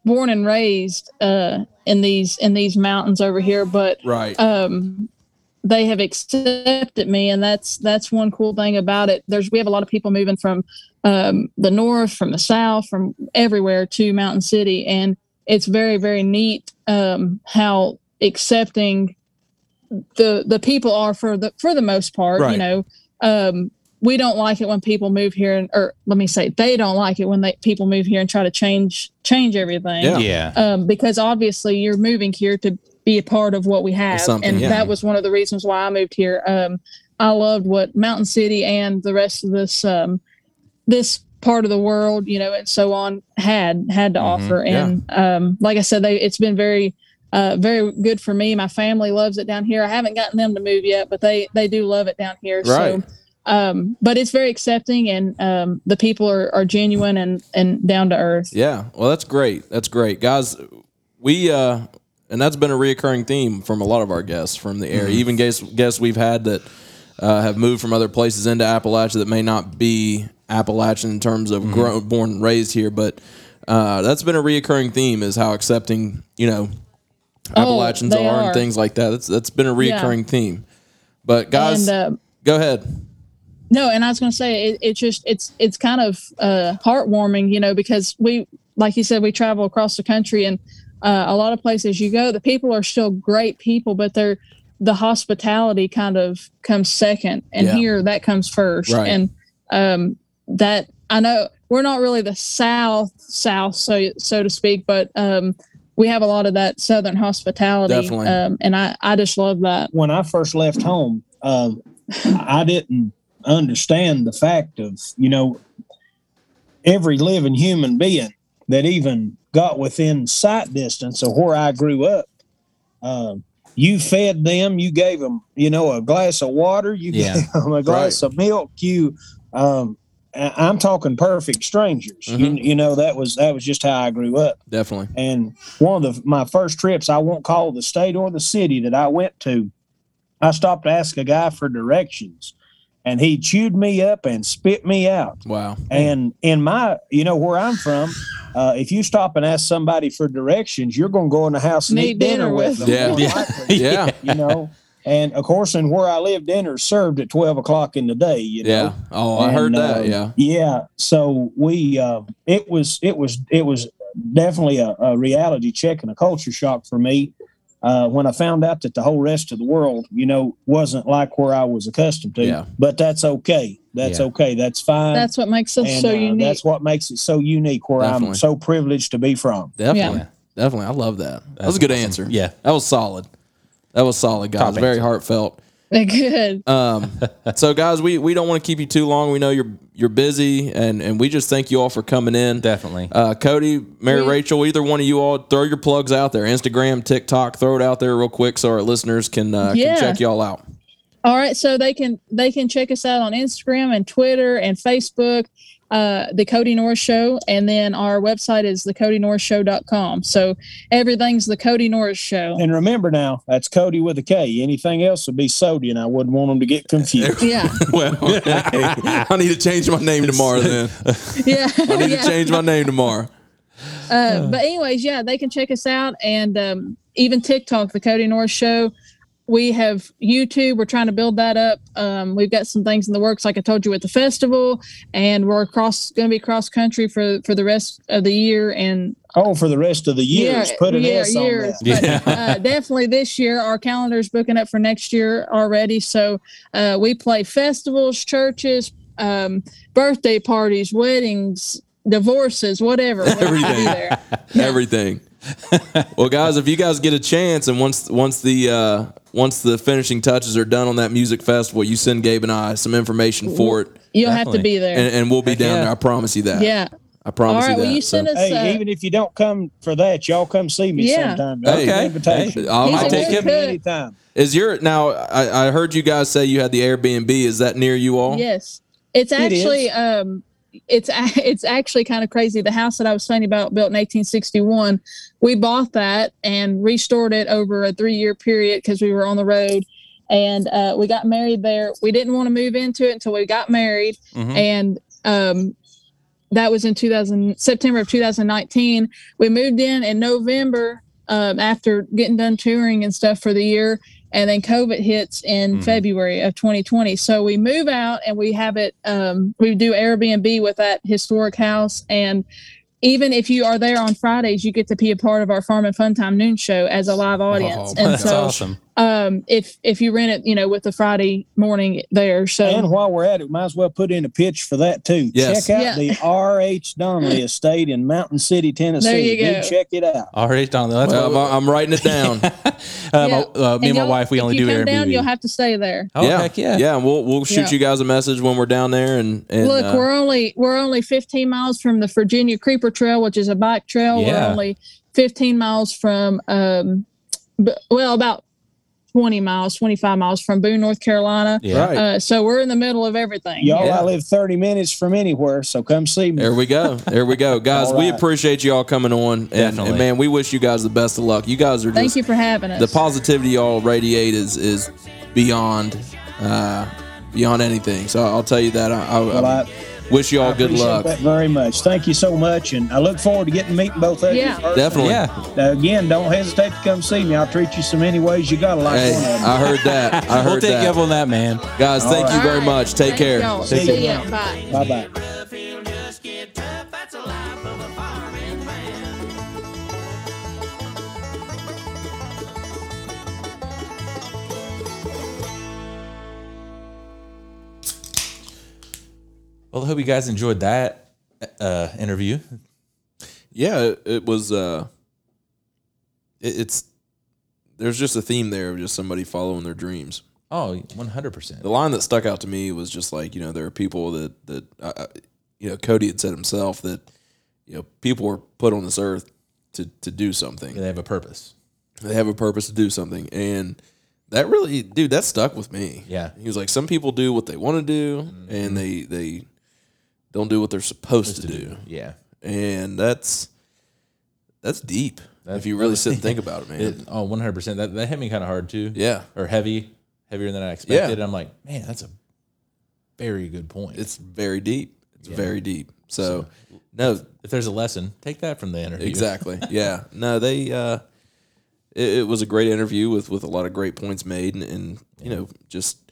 born and raised uh, in these in these mountains over here, but Right. um, they have accepted me, and that's that's one cool thing about it. There's we have a lot of people moving from um, the north, from the south, from everywhere to Mountain City, and it's very very neat um, how accepting the the people are for the for the most part. Right. You know, um, we don't like it when people move here, and, or let me say, they don't like it when they people move here and try to change change everything Yeah. yeah. um, because obviously you're moving here to be a part of what we have, Something, and yeah. that was one of the reasons why I moved here. Um, I loved what Mountain City and the rest of this um, this part of the world, you know, and so on had had to Mhm, offer. yeah. And um, like I said, they it's been very uh, very good for me. My family loves it down here. I haven't gotten them to move yet, but they they do love it down here. Right. So. Um, but it's very accepting, and um, the people are, are genuine and, and down to earth. Yeah. Well, that's great. That's great, guys. We uh, and that's been a reoccurring theme from a lot of our guests from the area. Even guests guests we've had that uh, have moved from other places into Appalachia that may not be Appalachian in terms of grown, born and raised here, but uh, that's been a reoccurring theme is how accepting you know Appalachians they are, and things like that. That's that's been a reoccurring theme. But guys, and uh, go ahead. No, and I was going to say it, it's just it's it's kind of uh, heartwarming, you know, because we, like you said, we travel across the country, and uh, a lot of places you go, the people are still great people, but they're the hospitality kind of comes second, and Yeah. here that comes first. Right. And um, that I know we're not really the South South, so so to speak, but um, we have a lot of that Southern hospitality, Definitely. um, and I I just love that. when I first left home, uh, I didn't understand the fact of you know every living human being that even got within sight distance of where I grew up. Um, you fed them, you gave them, you know, a glass of water, you Yeah. gave them a glass of milk. You, um, I- I'm talking perfect strangers. You, Mhm. you know, that was that was just how I grew up. Definitely. And one of the my first trips, I won't call the state or the city that I went to. I stopped to ask a guy for directions, and he chewed me up and spit me out. Wow. And in my, you know, where I'm from, uh, if you stop and ask somebody for directions, you're going to go in the house and eat dinner, dinner with with them. Yeah. Yeah. likely, Yeah. you know. And of course, in where I live, dinner served at twelve o'clock in the day. You know. Yeah. Oh, I heard that. uh, Yeah. Yeah. So we, uh, it was, it was, it was definitely a, a reality check and a culture shock for me uh, when I found out that the whole rest of the world, you know, wasn't like where I was accustomed to. Yeah. But that's okay. That's Yeah. okay. That's fine. That's what makes us and, so uh, unique. That's what makes it so unique. Where Definitely. I'm so privileged to be from. Definitely. Yeah. Definitely. I love that. That was a good awesome. answer. Yeah. That was solid. That was solid, guys. Top Very answer. heartfelt. Good. Um, so guys, we, we don't want to keep you too long. We know you're you're busy and, and we just thank you all for coming in. Definitely. Uh, Cody, Mary We- Rachel, either one of you all throw your plugs out there. Instagram, TikTok, throw it out there real quick so our listeners can uh, Yeah. can check y'all out. All right, so they can they can check us out on Instagram and Twitter and Facebook, uh, the Cody Norris Show, and then our website is thecodynorrisshow.com. So everything's the Cody Norris Show. And remember now, that's Cody with a K. Anything else would be Sody, and I wouldn't want them to get confused. Yeah, well, I need to change my name tomorrow then. yeah, I need yeah. to change my name tomorrow. Uh, but anyways, yeah, they can check us out and um, even TikTok, the Cody Norris Show. We have YouTube. We're trying to build that up. Um, we've got some things in the works, like I told you, at the festival, and we're across going to be cross country for for the rest of the year. And oh, for the rest of the years, put an S on that. But, Yeah. uh, definitely this year, our calendar's booking up for next year already. So uh, we play festivals, churches, um, birthday parties, weddings, divorces, whatever. We're be Everything. there. Everything. Well, guys, if you guys get a chance and once once the uh, once the finishing touches are done on that music festival, you send Gabe and I some information for it, You'll have to be there. and, and we'll be Heck down yeah. there. I promise you that. yeah. I promise All right. you that. Well, you So- send us. Hey, uh, even if you don't come for that, y'all come see me Yeah. sometime. Hey. Hey, invitation. I'll, I'll take good it. anytime. Is your now? I, I heard you guys say you had the Airbnb. Is that near you all? Yes, it's It is. actually um, it's it's actually kind of crazy. The house that I was telling you about, built in 1861, we bought that and restored it over a three year period because we were on the road, and uh, we got married there. We didn't want to move into it until we got married, Mhm. and um, that was in 2000 September of 2019. We moved in in November um, after getting done touring and stuff for the year, and then COVID hits in Mhm. February of 2020. So we move out and we have it. Um, we do Airbnb with that historic house, and even if you are there on Fridays, you get to be a part of our Farm and Fun Time noon show as a live audience. Oh, and That's so, awesome. Um, if if you rent it, you know, with the Friday morning there, so And while we're at it, might as well put in a pitch for that too. Yes. Check out Yeah. the R.H. Donnelly Estate in Mountain City, Tennessee. There you Do go. check it out. All right, Don. That's Well, I'm, I'm writing it down. uh, my, uh, me and And my wife, we if only you do come down, Airbnb. you'll have to stay there. oh, heck yeah. yeah. We'll we'll shoot Yeah. you guys a message when we're down there, and, and Look, uh, we're only we're only 15 miles from the Virginia Creeper Trail, which is a bike trail. Yeah. We're only 15 miles from um, b- well, about 20 miles, 25 miles from Boone, North Carolina. Yeah. right. Uh, so we're in the middle of everything. Y'all, Yeah. I live 30 minutes from anywhere, so come see me. There we go. There we go, guys. All We appreciate you all coming on, and, Definitely. and man, we wish you guys the best of luck. You guys are just Thank you for having us. the positivity y'all radiate is is beyond uh, beyond anything. So I'll tell you that. I, I, Well, I, wish you all good luck. that very much. Thank you so much, and I look forward to getting meeting both of Yeah. you. personally. Definitely. Yeah. Uh, again, don't hesitate to come see me. I'll treat you so many ways you got to like Hey, one of them. I heard that. I heard We'll take that. you up on that, man. Guys, thank All you very much. Take Thank care. y'all. See See ya. ya. Bye. Bye Well, I hope you guys enjoyed that uh, interview. Yeah, it, it was. Uh, it, it's there's just a theme there of just somebody following their dreams. Oh, 100%. The line that stuck out to me was just like you know there are people that that uh, uh, you know Cody had said himself that you know people were put on this earth to to do something. They have a purpose. They have a purpose to do something, and that really, dude, that stuck with me. Yeah. he was like, some people do what they want to do, and they they don't do what they're supposed to, do. Yeah. and that's that's deep. That's- if you really sit and think about it, man. It, oh, 100%. That, that hit me kind of hard too. yeah, Or heavy, heavier than I expected. Yeah. I'm like, man, that's a very good point. it's very deep. It's very deep. So, no, if there's a lesson, take that from the interview. exactly. yeah, no, they. uh it, it was a great interview with with a lot of great points made, and, and you know just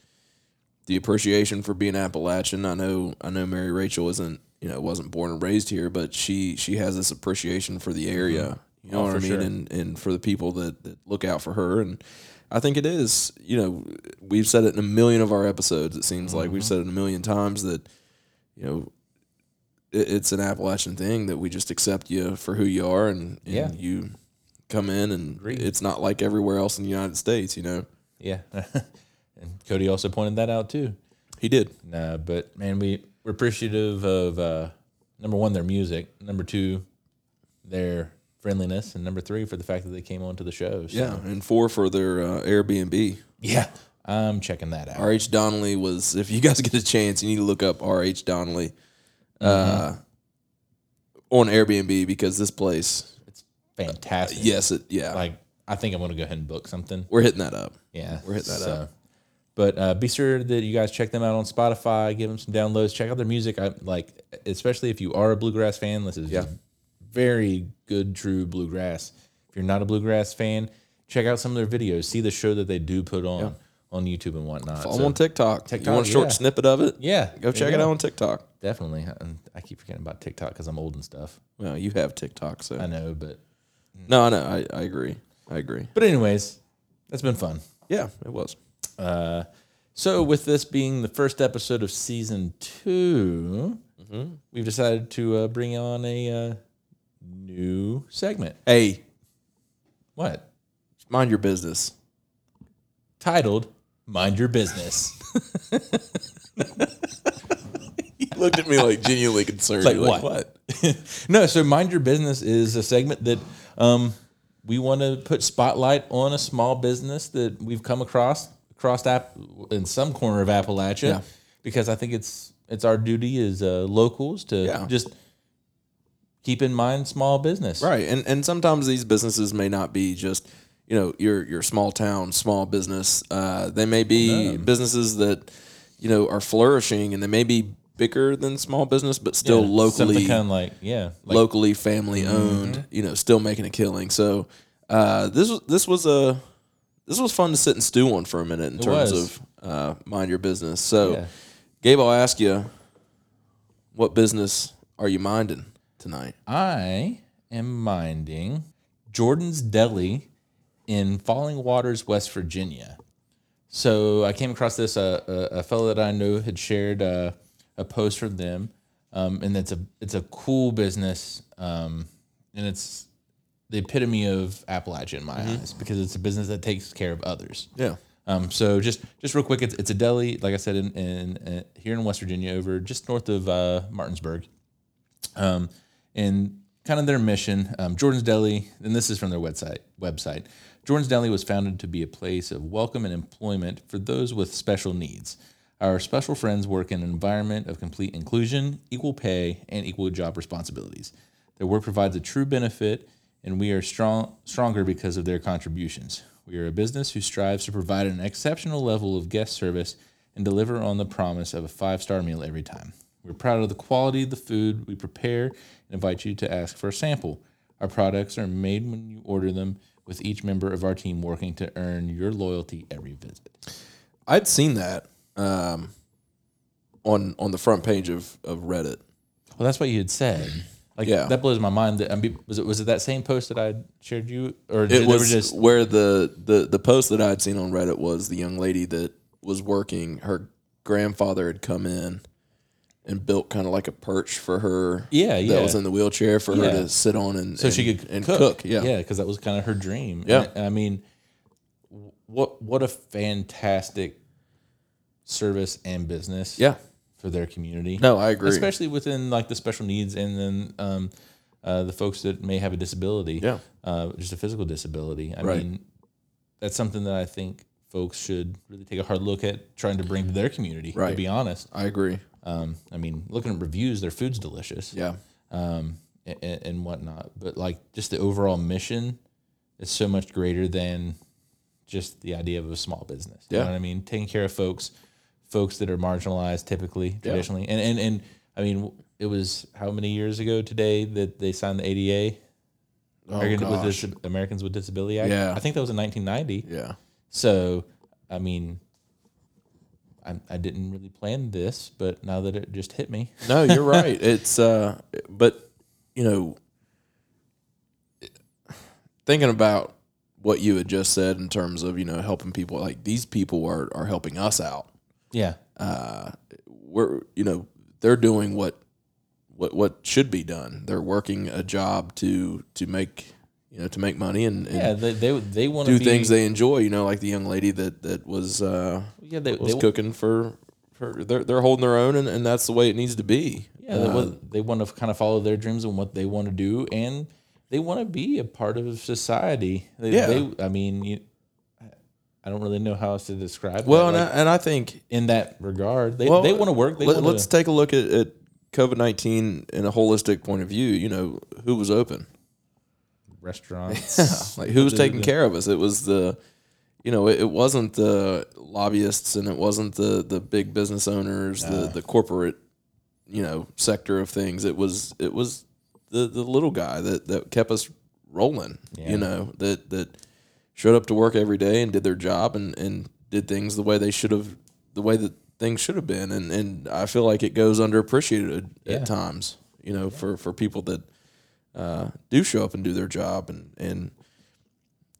the appreciation for being Appalachian. I know I know Mary Rachel isn't you know wasn't born and raised here, but she she has this appreciation for the area. You know Oh, what I mean, sure. and and for the people that that look out for her and. I think it is. You know, we've said it in a million of our episodes. It seems like Mm-hmm. we've said it a million times that, you know, it, it's an Appalachian thing that we just accept you for who you are, and, and Yeah. you come in, and Agreed. it's not like everywhere else in the United States. You know, Yeah. and Cody also pointed that out too. he did. Nah, but man, we we're appreciative of uh, number one, their music. Number two, their friendliness, and number three, for the fact that they came onto the show. So, Yeah, and four for their uh, Airbnb. yeah, I'm checking that out. R.H. Donnelly was. If you guys get a chance, you need to look up R.H. Donnelly uh, on Airbnb because this place. It's fantastic. Yes, it. Yeah, like I think I'm gonna go ahead and book something. we're hitting that up. Yeah, We're hitting that up. But uh, be sure that you guys check them out on Spotify. Give them some downloads. Check out their music. I like, especially if you are a bluegrass fan. This is Yeah. very good, true bluegrass. If you're not a bluegrass fan, check out some of their videos. See the show that they do put on on YouTube and whatnot. Follow So, on TikTok. TikTok, you want a short yeah. snippet of it? yeah, Go check it out on TikTok. Definitely. And I keep forgetting about TikTok because I'm old and stuff. Well, you have TikTok, so I know, but no, I know. I, I agree. I agree. but anyways, that's been fun. Yeah, it was. Uh, so, with this being the first episode of season 2 Mm-hmm. we've decided to uh, bring on a uh, new segment. Hey, What? mind your business. Titled "Mind Your Business." He looked at me like genuinely concerned. Like You're what? no, so "Mind Your Business" is a segment that um, we want to put spotlight on a small business that we've come across across app in some corner of Appalachia, Yeah. because I think it's it's our duty as uh, locals to Yeah. just keep in mind small business. Right, and and sometimes these businesses may not be just you know your your small town small business. Uh, they may be businesses that you know are flourishing, and they may be bigger than small business, but still Yeah, locally kind of like yeah, like, locally family owned. You know, still making a killing. So uh, this was this was a this was fun to sit and stew on for a minute in terms was. of uh, mind your business. So, Yeah. Gabe, I'll ask you, what business are you minding tonight? I am minding Jordan's Deli in Falling Waters, West Virginia. So I came across this. Uh, a, a fellow that I know had shared uh, a post from them, um, and it's a it's a cool business, um, and it's the epitome of Appalachia in my eyes because it's a business that takes care of others. Yeah. Um, so just just real quick, it's, it's a deli, like I said, in, in, in here in West Virginia, over just north of uh, Martinsburg. Um, and kind of their mission, um, Jordan's Deli, and this is from their website. Website, Jordan's Deli was founded to be a place of welcome and employment for those with special needs. Our special friends work in an environment of complete inclusion, equal pay, and equal job responsibilities. Their work provides a true benefit, and we are strong, stronger because of their contributions. We are a business who strives to provide an exceptional level of guest service and deliver on the promise of a five star meal every time. We're proud of the quality of the food we prepare and invite you to ask for a sample. Our products are made when you order them, with each member of our team working to earn your loyalty every visit. I'd seen that um, on on the front page of, of Reddit. Well, that's what you had said. Like Yeah. that blows my mind. That I mean, was it was it that same post that I shared you, or It was just where the, the the post that I'd seen on Reddit was the young lady that was working. Her grandfather had come in and built kind of like a perch for her. Yeah, that yeah. was in the wheelchair for Yeah. her to sit on and so and, she could and cook. cook. Yeah, yeah, because that was kind of her dream. Yeah. And, I mean, what what a fantastic service and business. yeah. For their community. No, I agree. especially within like the special needs and then um, uh, the folks that may have a disability. Yeah. uh, just a physical disability. I Right. mean, that's something that I think folks should really take a hard look at trying to bring to their community. Right. To be honest, I agree. um, I mean, looking at reviews, their food's delicious Yeah, um, and, and whatnot. But like just the overall mission is so much greater than just the idea of a small business. You Yeah. know what I mean? Taking care of folks, folks that are marginalized typically, traditionally. And, and, and I mean, it was how many years ago today that they signed the ADA? Oh, American with. Dis- Americans with Disability Act. Yeah. I think that was in 1990. yeah, So, I mean, I, I didn't really plan this, but now that it just hit me, No, you're right. It's uh, but you know, thinking about what you had just said in terms of you know helping people, like these people are are helping us out. Yeah, We're you know they're doing what what what should be done. They're working a job to to make you know to make money and, and yeah, they they, they want to do be, things they enjoy. You know, like the young lady that that was uh, Yeah, they, was they cooking for. for they're, they're holding their own, and, and that's the way it needs to be. Yeah, they, Uh, want, they want to kind of follow their dreams and what they want to do, and they want to be a part of society. They, Yeah. they, I mean, you, I don't really know how else to describe. well, that, and, like, I, and I think in that regard, they Well, they want to work. They Let, us take a look at, at COVID nineteen in a holistic point of view. You know, who was open? restaurants. Like who was taking care of us? It was the, you know, it, it wasn't the lobbyists and it wasn't the the big business owners, the the corporate, you know, sector of things. It was it was the the little guy that that kept us rolling. Yeah. You know, that that showed up to work every day and did their job and and did things the way they should have, the way that things should have been. And and I feel like it goes underappreciated Yeah. at times. You know, for for people that uh, do show up and do their job and and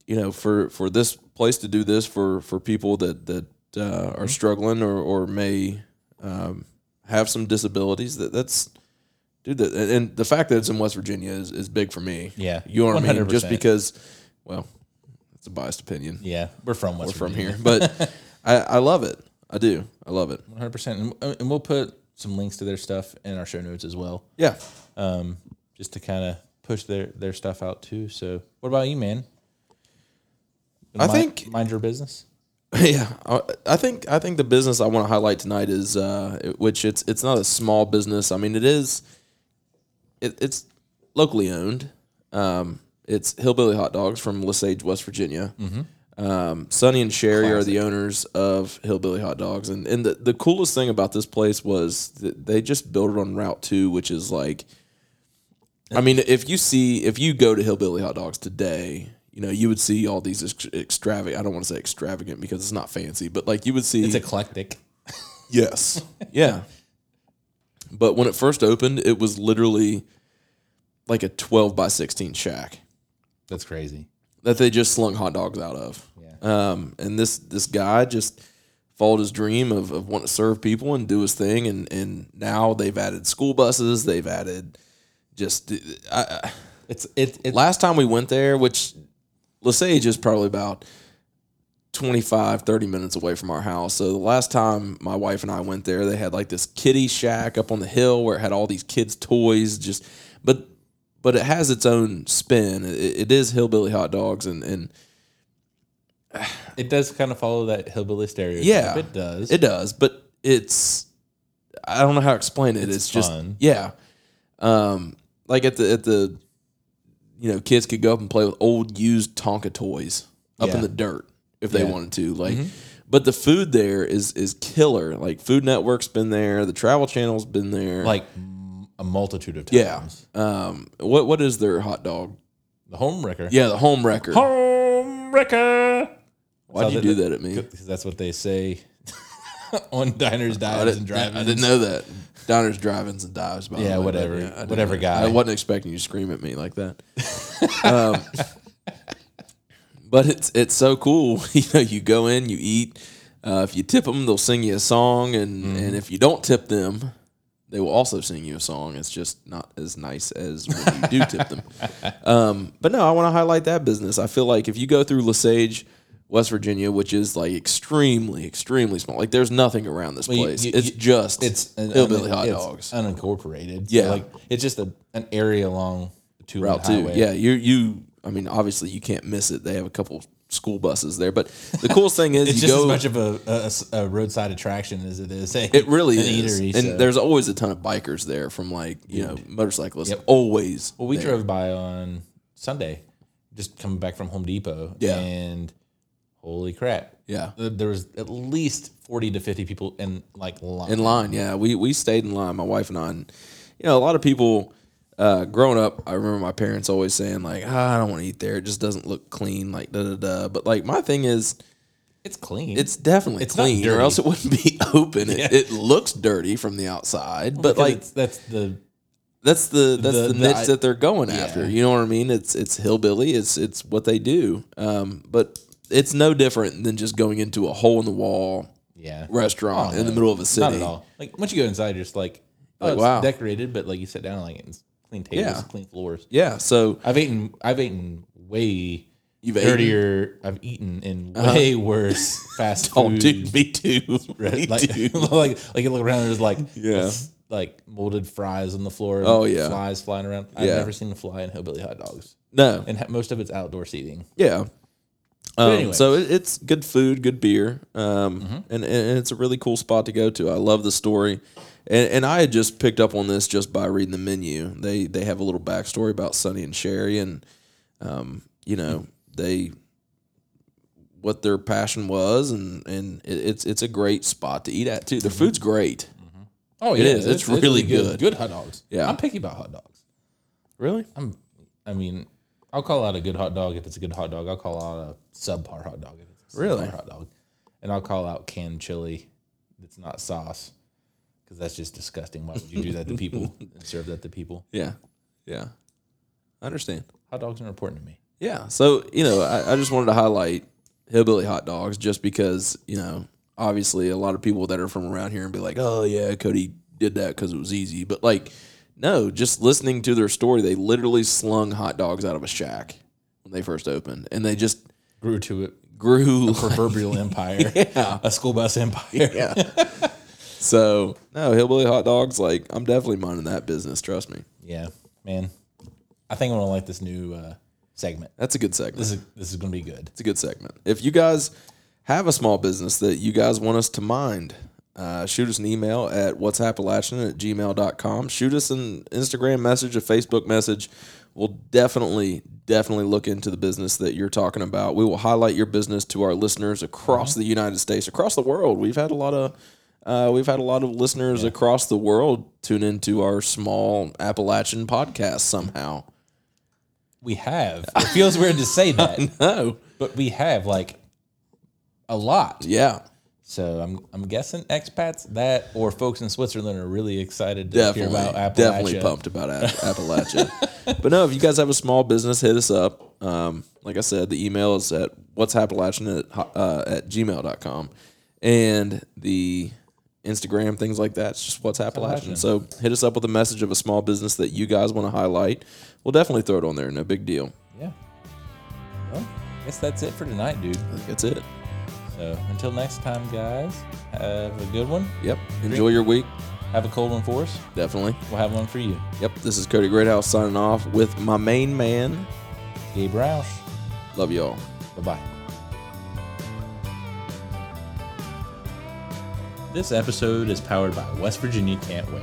you know for for this place to do this for for people that that uh, are struggling or or may um, have some disabilities that that's dude that and- the fact that it's in West Virginia is, is big for me Yeah, you know what I mean just because well a biased opinion Yeah, we're from West we're from Virginia. here but I, I love it I do I love it One hundred percent, and we'll put some links to their stuff in our show notes as well, yeah um, just to kind of push their their stuff out too. So, what about you, man? I Mind- think- mind your business. Yeah, I, I think I think the business I want to highlight tonight is uh, which it's it's not a small business. I mean, it is. It, it's locally owned. Um, it's Hillbilly Hot Dogs from Lesage, West Virginia. Um, Sonny and Sherry are the owners of Hillbilly Hot Dogs, and and the, the coolest thing about this place was that they just built it on Route Two, which is like. I mean, if you see if you go to Hillbilly Hot Dogs today, you know you would see all these ex- extravagant. I don't want to say extravagant because it's not fancy, but like you would see. It's eclectic. yes, yeah. But when it first opened, it was literally like a twelve by sixteen shack That's crazy. that they just slung hot dogs out of. Yeah. Um, and this this guy just followed his dream of, of wanting to serve people and do his thing, and and now they've added school buses, they've added just. I, I, It's it, it last time we went there, which Lesage is probably about 25, 30 minutes away from our house. So the last time my wife and I went there, they had like this kiddie shack up on the hill where it had all these kids' toys. Just, but but it has its own spin. It, it is hillbilly hot dogs, and and it does kind of follow that hillbilly stereotype. yeah, it does. It does, but it's I don't know how to explain it. It's, It's just fun. yeah, um, like at the at the you know kids could go up and play with old used Tonka toys up in the dirt if they Yeah. wanted to. Like, but the food there is is killer. Like Food Network's been there, the Travel Channel's been there. like a multitude of yeah, times. um, what what is their hot dog? The home wrecker. Yeah, the home wrecker. Home wrecker. Why'd you do that at me? Because that's what they say on diners, dives, and drive-ins. I didn't know that. Diners, drive-ins, and dives. By the Yeah, way, whatever. Didn't Whatever know. guy. I wasn't expecting you to scream at me like that. um, but it's it's so cool. you know, you go in, you eat. Uh, if you tip them, they'll sing you a song, and Mm-hmm. and if you don't tip them, they will also sing you a song. It's just not as nice as when you do tip them. Um, but no, I want to highlight that business. I feel like if you go through Lesage, West Virginia, which is like extremely, extremely small, like there's nothing around this Well, place. you- it's you- just It's an hillbilly hot dogs. unincorporated. So, Yeah. like it's just a, an area along the two Route two. Yeah, you you. I mean, obviously you can't miss it. They have a couple school buses there, but the coolest thing is It's you just go. as much of a roadside attraction as it is. A, It really is, eatery, and so. there's always a ton of bikers there from like you know motorcyclists. Yep. Always. Well, we there. drove by on Sunday, just coming back from Home Depot. Yeah. And holy crap. Yeah. There was at least 40 to 50 people in like line. in line. Yeah, we we stayed in line. My wife and I. And, you know, a lot of people. Uh, growing up, I remember my parents always saying like, ah, "I don't want to eat there. It just doesn't look clean." Like da da da. But like my thing is, It's clean. it's definitely It's clean, or else it wouldn't be open. It, Yeah. it looks dirty from the outside, but like that's the that's the that's The- the, the niche i- that they're going Yeah. after. You know what I mean? It's it's hillbilly. It's it's what they do. Um, but it's no different than just going into a hole in the wall yeah restaurant Oh, in the middle of a city. Not at all. Like once you go inside, you're just like, oh, Like, it's wow. decorated, but like you sit down, like it's clean tables, Yeah. clean floors. Yeah. So I've eaten, I've eaten way You've eaten? dirtier. I've eaten in way worse fast food. dude, me too. Me like, too. like, like you look around, and there's like, Yeah. like molded fries on the floor. Oh, yeah. flies flying around. I've Yeah. never seen a fly in hillbilly hot dogs, No. and ha- most of it's outdoor seating. Yeah. Um, anyways. so it, it's good food, good beer, um, Mm-hmm. and, and it's a really cool spot to go to. I love the story, and, and I had just picked up on this just by reading the menu. They they have a little backstory about Sonny and Sherry, and um, you know they what their passion was, and and it, it's it's a great spot to eat at too. Their food's great. Oh It is. It's really good. Good hot dogs. Yeah. I'm picky about hot dogs. Really? I'm. I mean, I'll call out a good hot dog if it's a good hot dog. I'll call out a subpar hot dog if it's a Really? subpar hot dog, and I'll call out canned chili that's not sauce because that's just disgusting. Why would you do that to people and serve that to people? Yeah, yeah. I understand. Hot dogs are important to me. Yeah. So, you know, I, I just wanted to highlight hillbilly hot dogs just because, you know, obviously a lot of people that are from around here and be like, oh, yeah, Cody did that because it was easy. But, like, no, just listening to their story, they literally slung hot dogs out of a shack when they first opened. And they just Grew to it. grew. Proverbial empire. Yeah. A school bus empire. yeah. So, no, hillbilly hot dogs, like, I'm definitely minding that business. Trust me. Yeah, man. I think I'm gonna like this new uh, segment. That's a good segment. This is this is gonna be good. It's a good segment. If you guys have a small business that you guys want us to mind, uh, shoot us an email at what's Appalachian at gmail.com. Shoot us an Instagram message, a Facebook message. We'll definitely, definitely look into the business that you're talking about. We will highlight your business to our listeners across the United States, across the world. We've had a lot of uh, we've had a lot of listeners across the world tune into our small Appalachian podcast somehow. We have. It feels weird to say that, No. but we have like a lot. Yeah. So I'm I'm guessing expats that or folks in Switzerland are really excited to definitely, hear about Appalachia. definitely pumped about App- Appalachia. but no, if you guys have a small business, hit us up. Um, like I said, the email is at what's Appalachian at, uh, at gmail.com. And the Instagram, things like that, it's just what's Appalachian. So hit us up with a message of a small business that you guys want to highlight. We'll definitely throw it on there. No big deal. Yeah. Well, I guess that's it for tonight, dude. I think that's it. So until next time, guys, have a good one. Yep. Enjoy your week. Have a cold one for us. Definitely. We'll have one for you. Yep. This is Cody Greathouse signing off with my main man. Gabe Roush. Love y'all. Bye bye. This episode is powered by West Virginia Can't Wait.